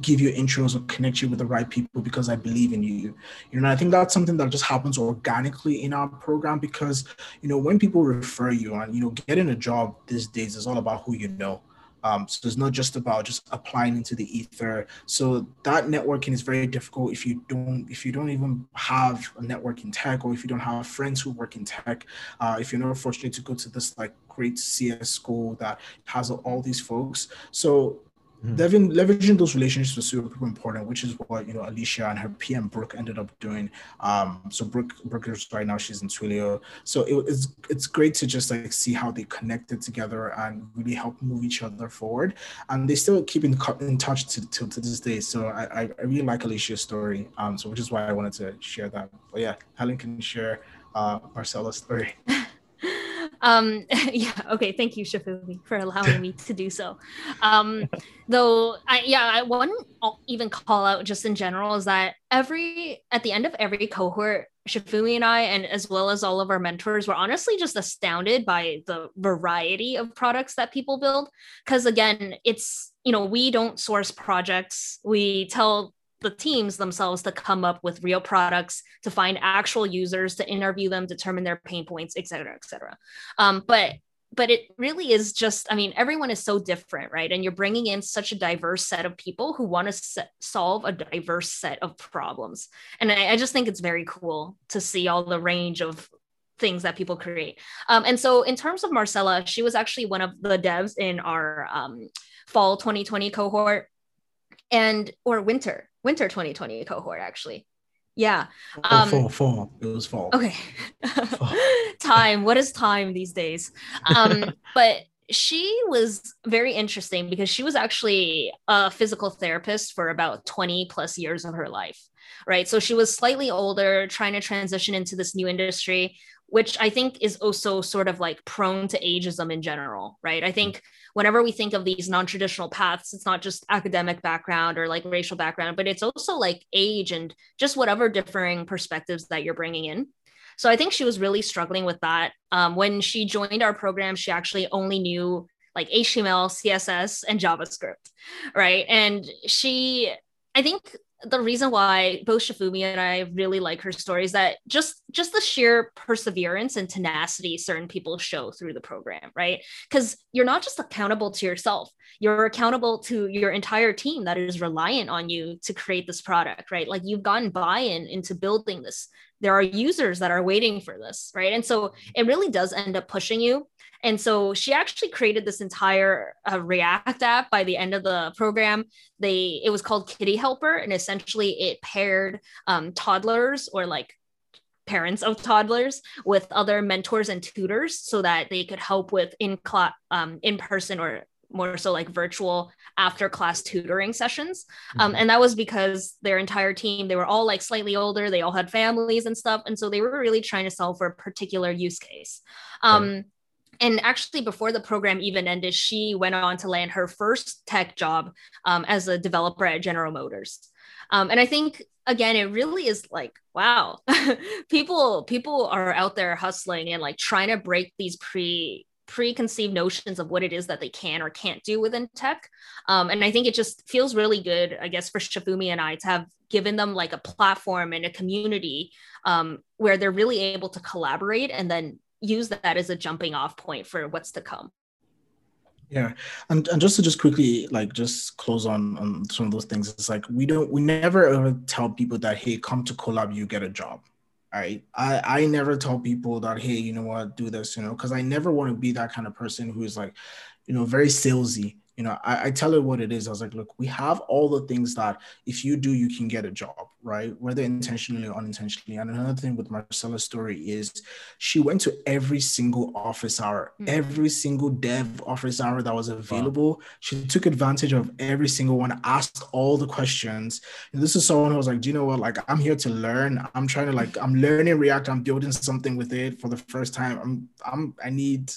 give you intros or connect you with the right people because I believe in you. You know, I think that's something that just happens organically in our program because you know when people refer you and you know getting a job these days is all about who you know um, so it's not just about just applying into the ether. So that networking is very difficult if you don't if you don't even have a network in tech or if you don't have friends who work in tech. Uh, if you're not fortunate to go to this like great CS school that has all these folks. So Mm-hmm. Leveraging, leveraging those relationships was super important, which is what you know Alicia and her PM Brooke ended up doing. Um, so Brooke, Brooke is right now she's in Twilio. So it, it's it's great to just like see how they connected together and really help move each other forward. And they still keep in, in touch to, to, to this day. So I, I really like Alicia's story. Um, so which is why I wanted to share that. But yeah, Helen can share uh, Marcella's story.
Um, yeah, okay. Thank you, Sefunmi, for allowing me to do so. Um, though, I, yeah, I one even call out just in general is that every at the end of every cohort, Sefunmi and I, and as well as all of our mentors, were honestly just astounded by the variety of products that people build. Because again, it's you know we don't source projects. We tell the teams themselves to come up with real products to find actual users to interview them determine their pain points et cetera et cetera. Um, but but it really is just i mean everyone is so different right? And you're bringing in such a diverse set of people who want to solve a diverse set of problems. And I, I, just think it's very cool to see all the range of things that people create. Um, and so in terms of marcella she was actually one of the devs in our um, fall 2020 cohort and or winter winter 2020 cohort actually. Yeah
um, fall fall. It was fall.
Okay. Fall. time. What is time these days? Um but she was very interesting because she was actually a physical therapist for about 20 plus years of her life right? So she was slightly older trying to transition into this new industry which i think is also sort of like prone to ageism in general right? I think whenever we think of these non-traditional paths it's not just academic background or like racial background but it's also like age and just whatever differing perspectives that you're bringing in. So i think she was really struggling with that. Um, when she joined our program she actually only knew like html css and javascript right? And she i think the reason why both Sefunmi and I really like her story is that just just the sheer perseverance and tenacity certain people show through the program, right? Because you're not just accountable to yourself, you're accountable to your entire team that is reliant on you to create this product, right? Like you've gotten buy-in into building this. There are users that are waiting for this, right? And so it really does end up pushing you and so she actually created this entire uh, React app by the end of the program. They it was called Kitty Helper, and essentially it paired um, toddlers or like parents of toddlers with other mentors and tutors so that they could help with in class um, in person or more so like virtual after class tutoring sessions um, mm-hmm. and that was because their entire team they were all like slightly older they all had families and stuff and so they were really trying to solve for a particular use case um, and actually before the program even ended she went on to land her first tech job um, as a developer at general motors. Um, and i think again it really is like wow people people are out there hustling and like trying to break these pre preconceived notions of what it is that they can or can't do within tech. Um, and i think it just feels really good i guess for Sefunmi and i to have given them like a platform and a community um, where they're really able to collaborate and then use that as a jumping off point for what's to come.
Yeah, and and just to just quickly like just close on on some of those things. It's like we don't we never ever tell people that hey, come to CoLab, you get a job. Right. I I never tell people that hey, you know what, do this, you know, because I never want to be that kind of person who's like, you know, very salesy you know, I, I, tell her what it is. I was like, look, we have all the things that if you do, you can get a job, right? Whether intentionally or unintentionally. And another thing with Marcella's story is she went to every single office hour, mm-hmm. every single dev office hour that was available. Wow. She took advantage of every single one, asked all the questions. And this is someone who was like, do you know what? Like, I'm here to learn. I'm trying to like, I'm learning React. I'm building something with it for the first time. I'm, I'm, I need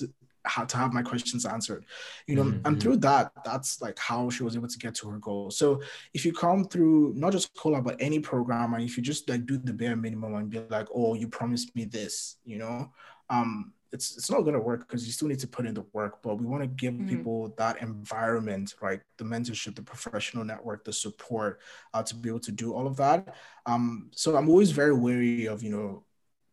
how to have my questions answered you know mm-hmm. and through that that's like how she was able to get to her goal so if you come through not just cola but any program and if you just like do the bare minimum and be like oh you promised me this you know um it's it's not going to work because you still need to put in the work but we want to give mm-hmm. people that environment right the mentorship the professional network the support uh, to be able to do all of that um so i'm always very wary of you know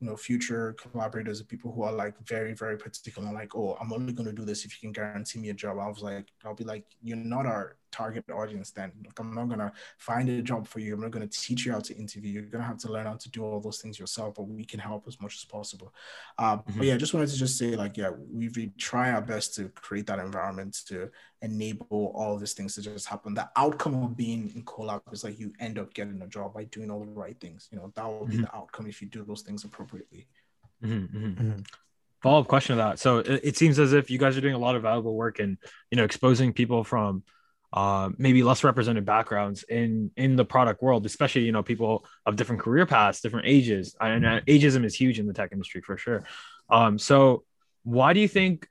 you know future collaborators of people who are like very very particular like oh i'm only going to do this if you can guarantee me a job. I was like i'll be like you're not our target audience then like, i'm not going to find a job for you i'm not going to teach you how to interview you're going to have to learn how to do all those things yourself but we can help as much as possible uh, mm-hmm. but yeah i just wanted to just say like yeah we, we try our best to create that environment to enable all these things to just happen the outcome of being in CoLab is like you end up getting a job by doing all the right things you know that will be mm-hmm. the outcome if you do those things appropriately
mm-hmm. mm-hmm. mm-hmm. follow-up question to that so it, it seems as if you guys are doing a lot of valuable work and you know exposing people from uh, maybe less represented backgrounds in in the product world, especially you know people of different career paths, different ages, and uh, ageism is huge in the tech industry for sure. Um, so why do you think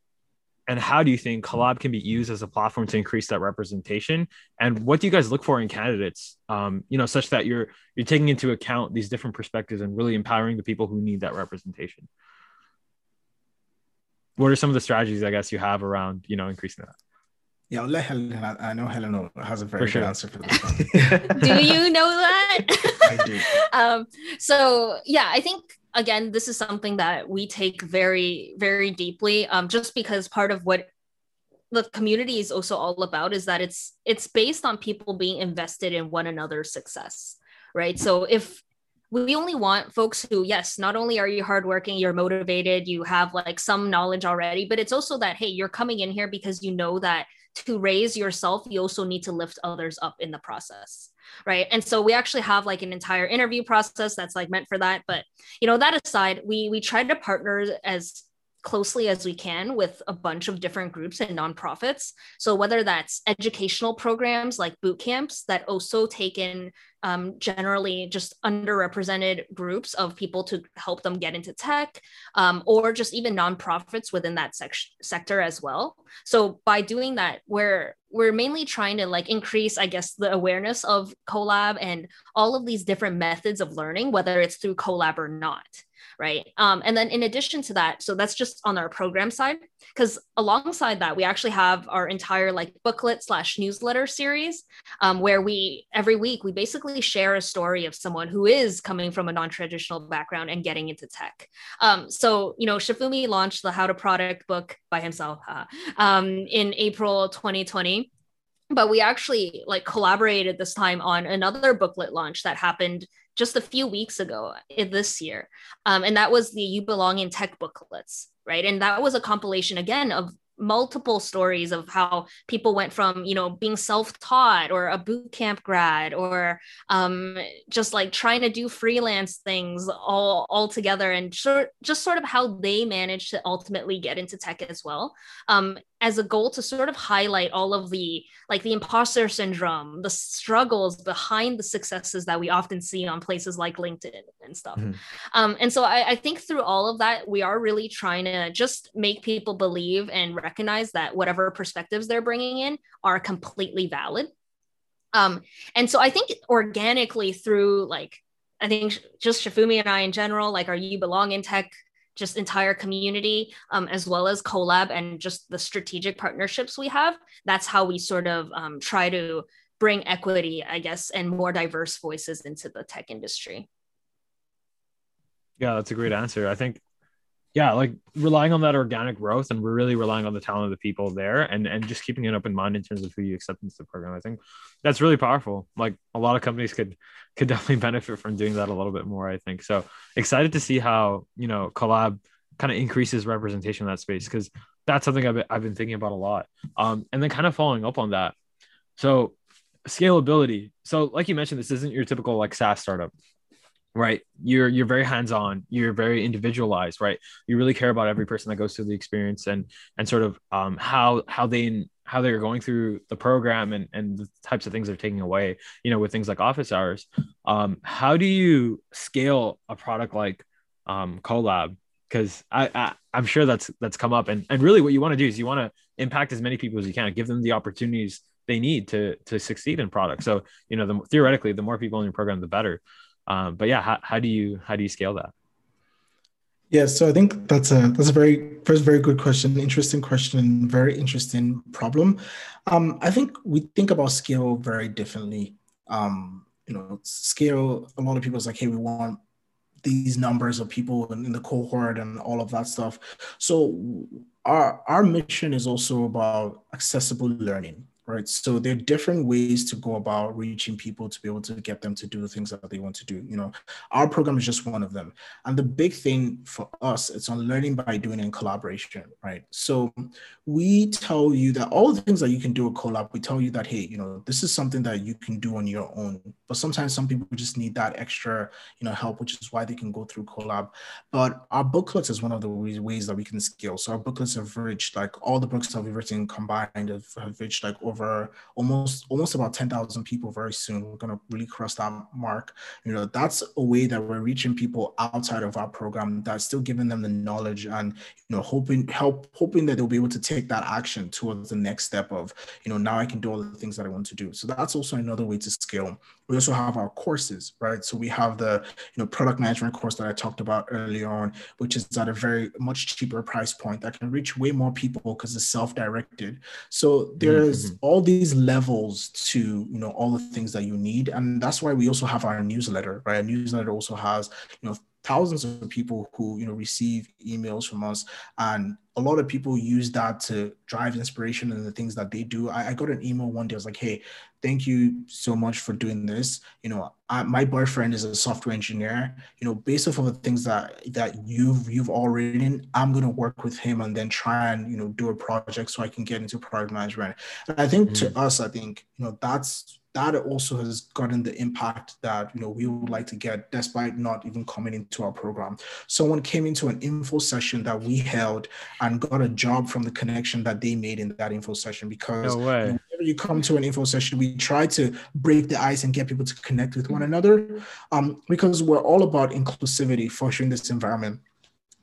and how do you think CoLab can be used as a platform to increase that representation? And what do you guys look for in candidates um, you know such that you're you're taking into account these different perspectives and really empowering the people who need that representation? What are some of the strategies i guess you have around you know increasing that
yeah, I'll let Helen. I know Helen has a very for good answer for this one.
do you know that?
I do.
Um, so yeah, I think again, this is something that we take very, very deeply. Um, just because part of what the community is also all about is that it's it's based on people being invested in one another's success, right? So if we only want folks who yes not only are you hardworking you're motivated you have like some knowledge already but it's also that hey you're coming in here because you know that to raise yourself, you also need to lift others up in the process. Right. And so we actually have like an entire interview process that's like meant for that. But you know, that aside, we we try to partner as closely as we can with a bunch of different groups and nonprofits. So whether that's educational programs like boot camps that also take in um, generally just underrepresented groups of people to help them get into tech, um, or just even nonprofits within that sec- sector as well. So by doing that, we're we're mainly trying to like increase, I guess, the awareness of CoLab and all of these different methods of learning, whether it's through CoLab or not right? Um, and then in addition to that, so that's just on our program side, because alongside that, we actually have our entire like booklet slash newsletter series, um, where we every week we basically share a story of someone who is coming from a non-traditional background and getting into tech. Um, so you know, Sefunmi launched the How to Product book by himself um, in April 2020 but we actually like collaborated this time on another booklet launch that happened just a few weeks ago this year. Um, and that was the You Belong in Tech booklets, right? And that was a compilation again of multiple stories of how people went from you know being self-taught or a boot camp grad or um, just like trying to do freelance things all all together and sort just sort of how they managed to ultimately get into tech as well um, as a goal to sort of highlight all of the like the imposter syndrome the struggles behind the successes that we often see on places like linkedin and stuff mm-hmm. um, and so I, I, think through all of that we are really trying to just make people believe and recognize that whatever perspectives they're bringing in are completely valid um, and so i think organically through like I think just Sefunmi and I in general, like, are you belong in tech just entire community um, as well as CoLab and just the strategic partnerships we have that's how we sort of um, try to bring equity i guess and more diverse voices into the tech industry.
Yeah that's a great answer. I think yeah, like relying on that organic growth and we're really relying on the talent of the people there and and just keeping an open mind in terms of who you accept into the program. I think that's really powerful. Like a lot of companies could could definitely benefit from doing that a little bit more, I think. So excited to see how, you know, CoLab kind of increases representation in that space because that's something I've been, I've been thinking about a lot. Um, and then kind of following up on that. So scalability. So like you mentioned, this isn't your typical like SaaS startup right? You're you're very hands-on. You're very individualized right? You really care about every person that goes through the experience and and sort of um how how they how they're going through the program and and the types of things they're taking away you know with things like office hours. Um how do you scale a product like um CoLab because I, I i'm sure that's that's come up. And and really what you want to do is you want to impact as many people as you can. Give them the opportunities they need to to succeed in product. So you know the theoretically the more people in your program the better um, but yeah, how, how do you how do you scale that?
Yeah, so I think that's a that's a very first very good question, interesting question, very interesting problem. Um, I think we think about scale very differently. Um, you know, scale. A lot of people is like, hey, we want these numbers of people in, in the cohort and all of that stuff. So our our mission is also about accessible learning right? So there are different ways to go about reaching people to be able to get them to do the things that they want to do. You know, our program is just one of them. And the big thing for us, it's on learning by doing in collaboration, right? So we tell you that all the things that you can do a CoLab, we tell you that, hey, you know, this is something that you can do on your own. But sometimes some people just need that extra, you know, help, which is why they can go through CoLab. But our booklets is one of the ways that we can scale. So our booklets have reached like all the books that we've written combined have, have reached like over over almost almost about 10,000 people very soon. We're going to really cross that mark. You know, that's a way that we're reaching people outside of our program that's still giving them the knowledge and you know hoping help hoping that they'll be able to take that action towards the next step of, you know, now I can do all the things that I want to do. So that's also another way to scale. We also have our courses, right? So we have the, you know, product management course that I talked about earlier on, which is at a very much cheaper price point that can reach way more people because it's self-directed. So there's mm-hmm. all these levels to, you know, all the things that you need. And that's why we also have our newsletter, right? Our newsletter also has, you know, thousands of people who you know receive emails from us and a lot of people use that to drive inspiration in the things that they do. I, I got an email one day i was like hey thank you so much for doing this. You know I, my boyfriend is a software engineer. You know based off of the things that that you've you've all written i'm going to work with him and then try and you know do a project so i can get into product management. And i think mm-hmm. to us i think you know that's that also has gotten the impact that you know we would like to get despite not even coming into our program. Someone came into an info session that we held and got a job from the connection that they made in that info session because no whenever you come to an info session we try to break the ice and get people to connect with one another um, because we're all about inclusivity fostering this environment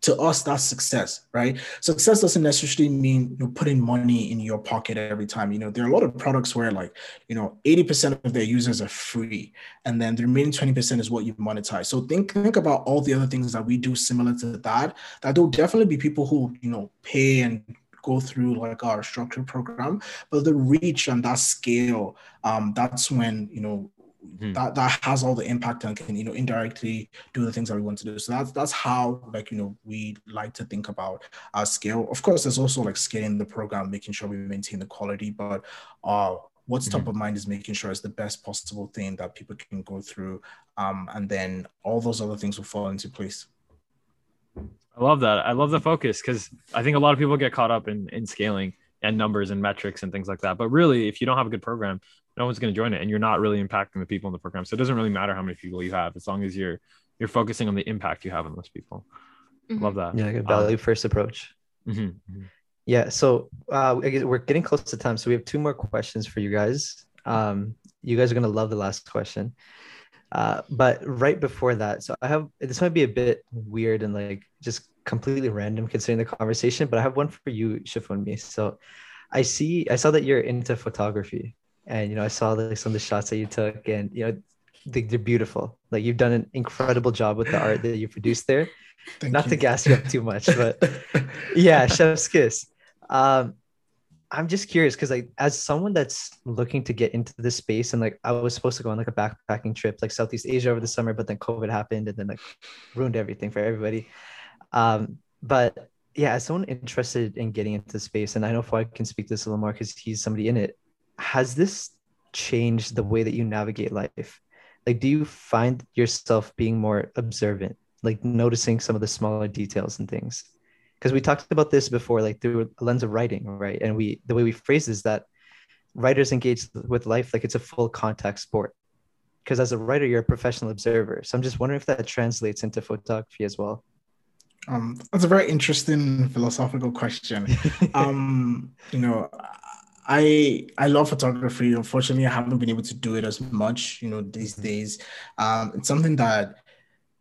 to us that's success right? Success doesn't necessarily mean you know putting money in your pocket every time. You know there are a lot of products where like you know 80% of their users are free and then the remaining 20% is what you monetize. So think think about all the other things that we do similar to that that there'll definitely be people who you know pay and go through like our structured program but the reach and that scale um, that's when you know mm-hmm. that that has all the impact and can you know indirectly do the things that we want to do. So that's that's how like you know we like to think about our scale. Of course there's also like scaling the program making sure we maintain the quality but uh what's mm-hmm. top of mind is making sure it's the best possible thing that people can go through um, and then all those other things will fall into place.
I love that. I love the focus because i think a lot of people get caught up in in scaling and numbers and metrics and things like that. But really if you don't have a good program no one's going to join it and you're not really impacting the people in the program. So it doesn't really matter how many people you have as long as you're you're focusing on the impact you have on those people. Mm-hmm. love that.
Yeah like a value um, first approach. Mm-hmm, mm-hmm. yeah so uh, we're getting close to time so we have two more questions for you guys. Um, you guys are going to love the last question. Uh, but right before that so i have this might be a bit weird and like just completely random considering the conversation but i have one for you Sefunmi. so i see i saw that you're into photography and you know i saw like some of the shots that you took and you know they, are beautiful like you've done an incredible job with the art that you produced there Thank not you. to gas you up too much but yeah chef's kiss um i'm just curious because like as someone that's looking to get into this space and like i was supposed to go on like a backpacking trip like southeast asia over the summer but then covid happened and then like ruined everything for everybody um but yeah, as someone interested in getting into the space, and I know Fouad can speak this a little more because he's somebody in it. Has this changed the way that you navigate life? Like, do you find yourself being more observant, like noticing some of the smaller details and things? Because we talked about this before, like through a lens of writing, right? And we the way we phrase is that writers engage with life like it's a full contact sport. Because as a writer, you're a professional observer. So I'm just wondering if that translates into photography as well.
Um, that's a very interesting philosophical question. um, you know, I I love photography. Unfortunately, I haven't been able to do it as much, you know, these mm-hmm. days. Um, it's something that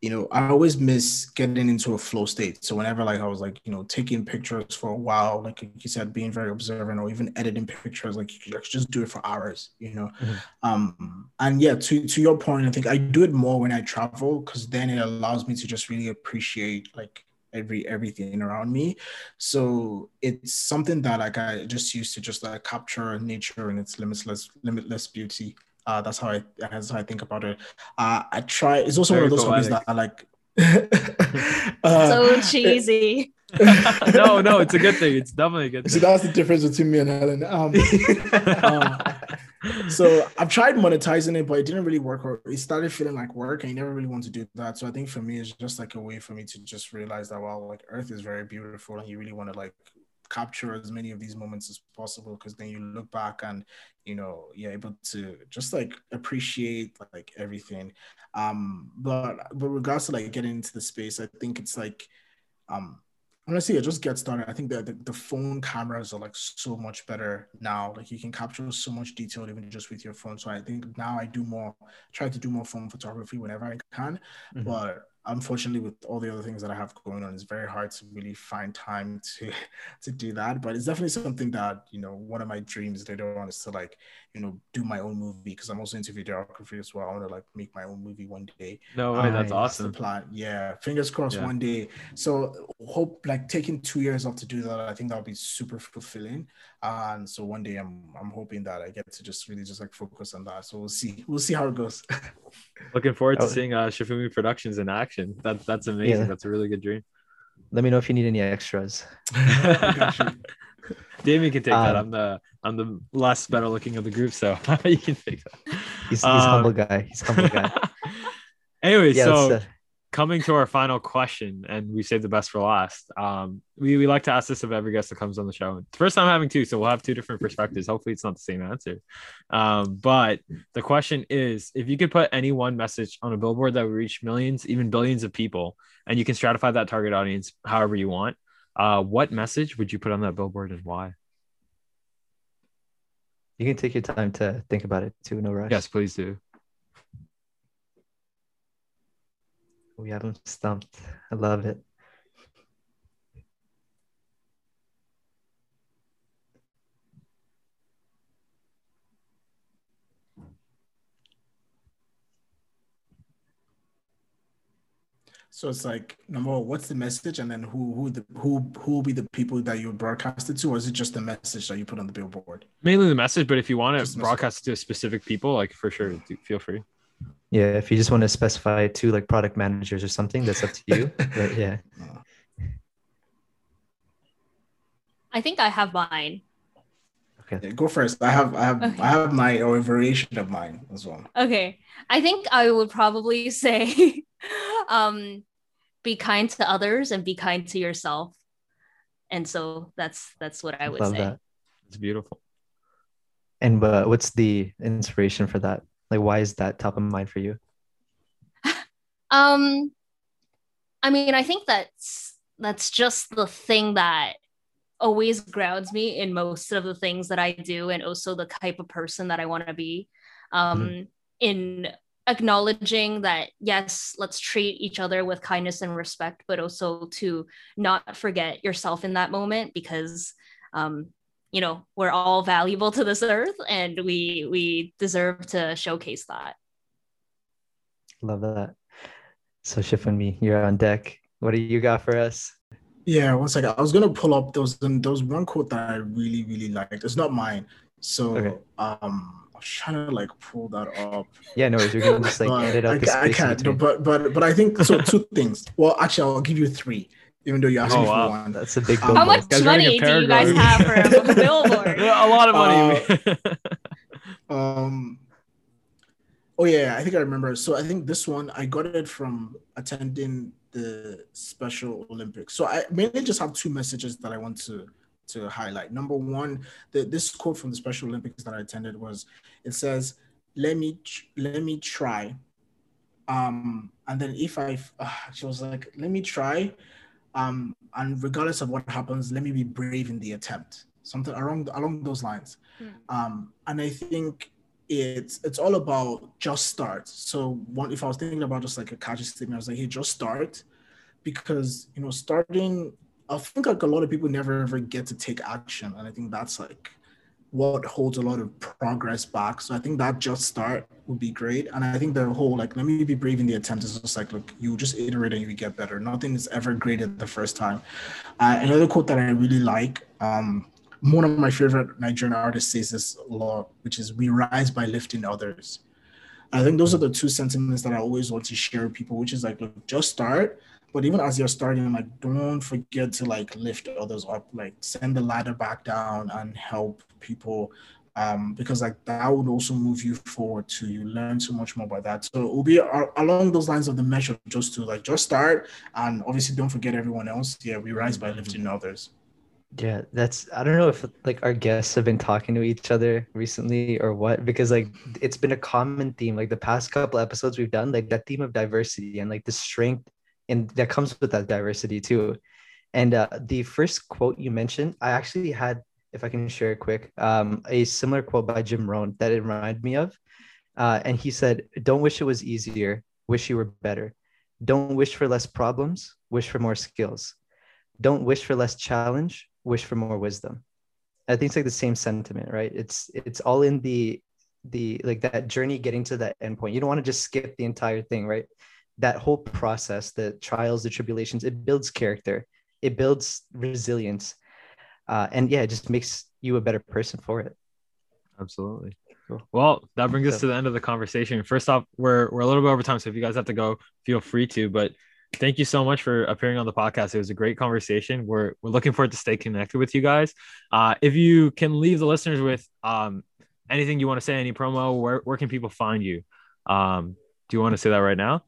you know I always miss getting into a flow state. So whenever like I was like you know taking pictures for a while, like you said, being very observant or even editing pictures, like you could just do it for hours, you know. Mm-hmm. Um, and yeah, to to your point, I think I do it more when I travel because then it allows me to just really appreciate like every everything around me. So it's something that like i just used to just like capture nature and its limitless limitless beauty. Uh that's how i that's how i think about it. Uh i try it's also Very one of those poetic. hobbies that i like.
uh, so cheesy.
No no it's a good thing. It's definitely a good thing.
so that's the difference between me and helen. Um, uh, so I've tried monetizing it, but it didn't really work. Or it started feeling like work, and you never really want to do that. So I think for me, it's just like a way for me to just realize that well, like Earth is very beautiful, and you really want to like capture as many of these moments as possible because then you look back and you know you're able to just like appreciate like everything um but but regards to like getting into the space i think it's like um honestly, I just get started. I think that the, the, phone cameras are like so much better now. Like you can capture so much detail even just with your phone. So I think now I do more, try to do more phone photography whenever I can. Mm-hmm. But unfortunately with all the other things that i have going on it's very hard to really find time to to do that. But it's definitely something that you know one of my dreams later on is to like you know do my own movie because i'm also into videography as well. I want to like make my own movie one day.
No way um, that's awesome.
that's plan yeah fingers crossed yeah. one day. So hope like taking two years off to do that i think that'll be super fulfilling. And so one day i'm i'm hoping that i get to just really just like focus on that. So we'll see we'll see how it goes.
Looking forward to seeing uh Sefunmi productions in action that, that's amazing yeah. that's a really good dream
let me know if you need any extras
Damien can take um, that. I'm the I'm the less better looking of the group, so you can take that.
He's, he's um, humble guy. He's humble guy.
anyway, yeah, so uh... coming to our final question, and we saved the best for last. Um, we, we like to ask this of every guest that comes on the show. It's first time having two, so we'll have two different perspectives. Hopefully, it's not the same answer. Um, but the question is, if you could put any one message on a billboard that would reach millions, even billions of people, and you can stratify that target audience however you want uh, what message would you put on that billboard and why?
You can take your time to think about it too. No rush.
Yes, please do.
We have him stumped. I love it.
So it's like number one, what's the message, and then who who the who who will be the people that you broadcast it to, or is it just the message that you put on the billboard?
Mainly the message, but if you want to broadcast it to specific people, like for sure, feel free.
Yeah, if you just want to specify it to like product managers or something, that's up to you. but yeah.
I think I have mine.
Okay. Yeah, go first. I have I have okay. I have my or a variation of mine as well.
Okay. I think I would probably say um be kind to others and be kind to yourself. And so that's that's what I would Love say. That.
It's beautiful.
And uh, what's the inspiration for that? Like why is that top of mind for you?
um I mean, I think that's that's just the thing that always grounds me in most of the things that I do and also the type of person that I want to be. Um, mm-hmm. In acknowledging that, yes, let's treat each other with kindness and respect, but also to not forget yourself in that moment because, um, you know, we're all valuable to this earth and we we deserve to showcase that.
Love that. So Sefunmi, you're on deck. What do you got for us?
Yeah, one second. I was gonna pull up those those one quote that I really really liked. It's not mine, so okay. um, I was trying to like pull that up.
Yeah, no, you're gonna just like edit up.
I, I can't, no, but but but I think so. two things. Well, actually, I'll give you three. Even though you asked
Oh,
me
wow.
for one.
That's a big
How
How much
a
money do you guys have for a billboard?
Yeah, a lot of money.
Um, oh yeah, I think I remember. So I think this one I got it from attending the Special Olympics. So I mainly just have two messages that I want to to highlight. Number one, the, this quote from the Special Olympics that I attended was, it says, "Let me let me try." Um, and then if I, uh, she was like, "Let me try." Um, and regardless of what happens, let me be brave in the attempt. Something along along those lines. Um, and I think it's it's all about just start. So one, if I was thinking about just like a catchy statement, I was like, hey, just start, because you know, starting. I think like a lot of people never ever get to take action, and I think that's like what holds a lot of progress back. So I think that just start would be great. And I think the whole like let me be brave in the attempt is just like look, you just iterate and you get better. Nothing is ever great at the first time. Uh, another quote that I really like, um, one of my favorite Nigerian artists says this a lot, which is we rise by lifting others. I think those are the two sentiments that I always want to share with people, which is like, look, just start. But even as you're starting, like, don't forget to like lift others up, like send the ladder back down and help people. Um, because like that would also move you forward to you learn so much more about that. So it will be a- along those lines of the measure, just to like just start and obviously don't forget everyone else. Yeah, we rise by lifting others.
Yeah, that's I don't know if like our guests have been talking to each other recently or what because like it's been a common theme like the past couple episodes we've done like that theme of diversity and like the strength and that comes with that diversity too. And uh, the first quote you mentioned, I actually had if I can share it quick, um, a similar quote by Jim Rohn that it reminded me of. Uh, and he said, "Don't wish it was easier, wish you were better. Don't wish for less problems, wish for more skills. Don't wish for less challenge, wish for more wisdom." I think it's like the same sentiment, right? It's it's all in the the like that journey getting to that endpoint. You don't want to just skip the entire thing, right? That whole process, the trials, the tribulations, it builds character, it builds resilience, uh, and yeah, it just makes you a better person for it.
Absolutely.
Cool.
Well, that brings us to the end of the conversation. First off, we're we're a little bit over time, so if you guys have to go, feel free to. But thank you so much for appearing on the podcast. It was a great conversation. We're we're looking forward to stay connected with you guys. Uh, if you can leave the listeners with um anything you want to say, any promo, where where can people find you? Um, do you want to say that right now?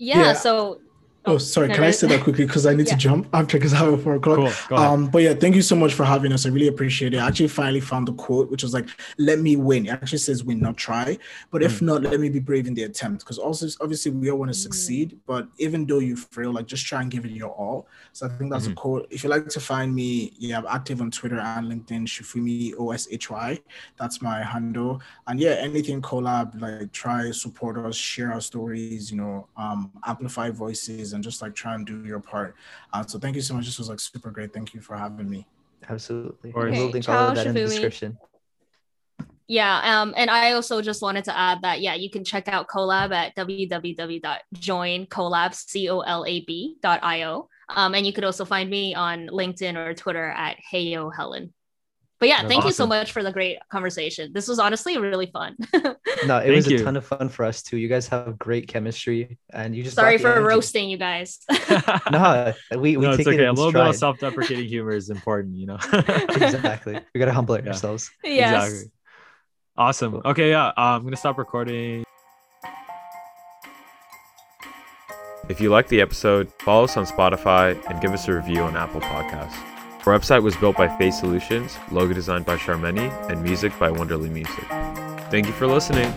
Yeah,
Yeah.
so
Oh, sorry. Can I say that quickly? Because I need
Yeah.
to jump after because I have a four o'clock.
Cool.
Um, but yeah, thank you so much for having us. I really appreciate it. I actually finally found the quote, which was like, "Let me win." It actually says "win, not try." But if not, let me be brave in the attempt. Because also, obviously, we all want to succeed. But even though you fail, like just try and give it your all. So I think that's
Mhm.
a quote. If you like to find me, yeah, I'm active on Twitter and LinkedIn. Sefunmi O S H Y. That's my handle. And yeah, anything CoLab, like try support us, share our stories. You know, um, amplify voices, and just like try and do your part. Uh, so thank you so much. This was like super great. Thank you for having me.
Absolutely.
course.
And we'll
Okay,
link all of that in the description.
Yeah, um, and I also just wanted to add that yeah, you can check out CoLab at www.joincolab.co.io. Um, and you could also find me on LinkedIn or Twitter at Heyo Helen. But yeah,
That's
thank you so much for the great conversation. This was honestly really fun.
No, it
Thank
was
you.
a ton of fun for us too. You guys have great chemistry, and you just
Sorry for
energy.
roasting you guys.
No, we we
no,
take
it's okay.
it
A
in
little bit of self-deprecating humor is important, you know.
exactly. We gotta humble
Yeah.
ourselves.
yes.
Exactly. Awesome. Okay, yeah. Uh, I'm gonna stop recording. If you like the episode, follow us on Spotify and give us a review on Apple Podcasts. Our website was built by Face Solutions, logo designed by Charmeni, and music by Wonderly Music. Thank you for listening.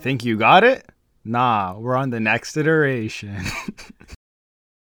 Think you got it? Nah, we're on the next iteration.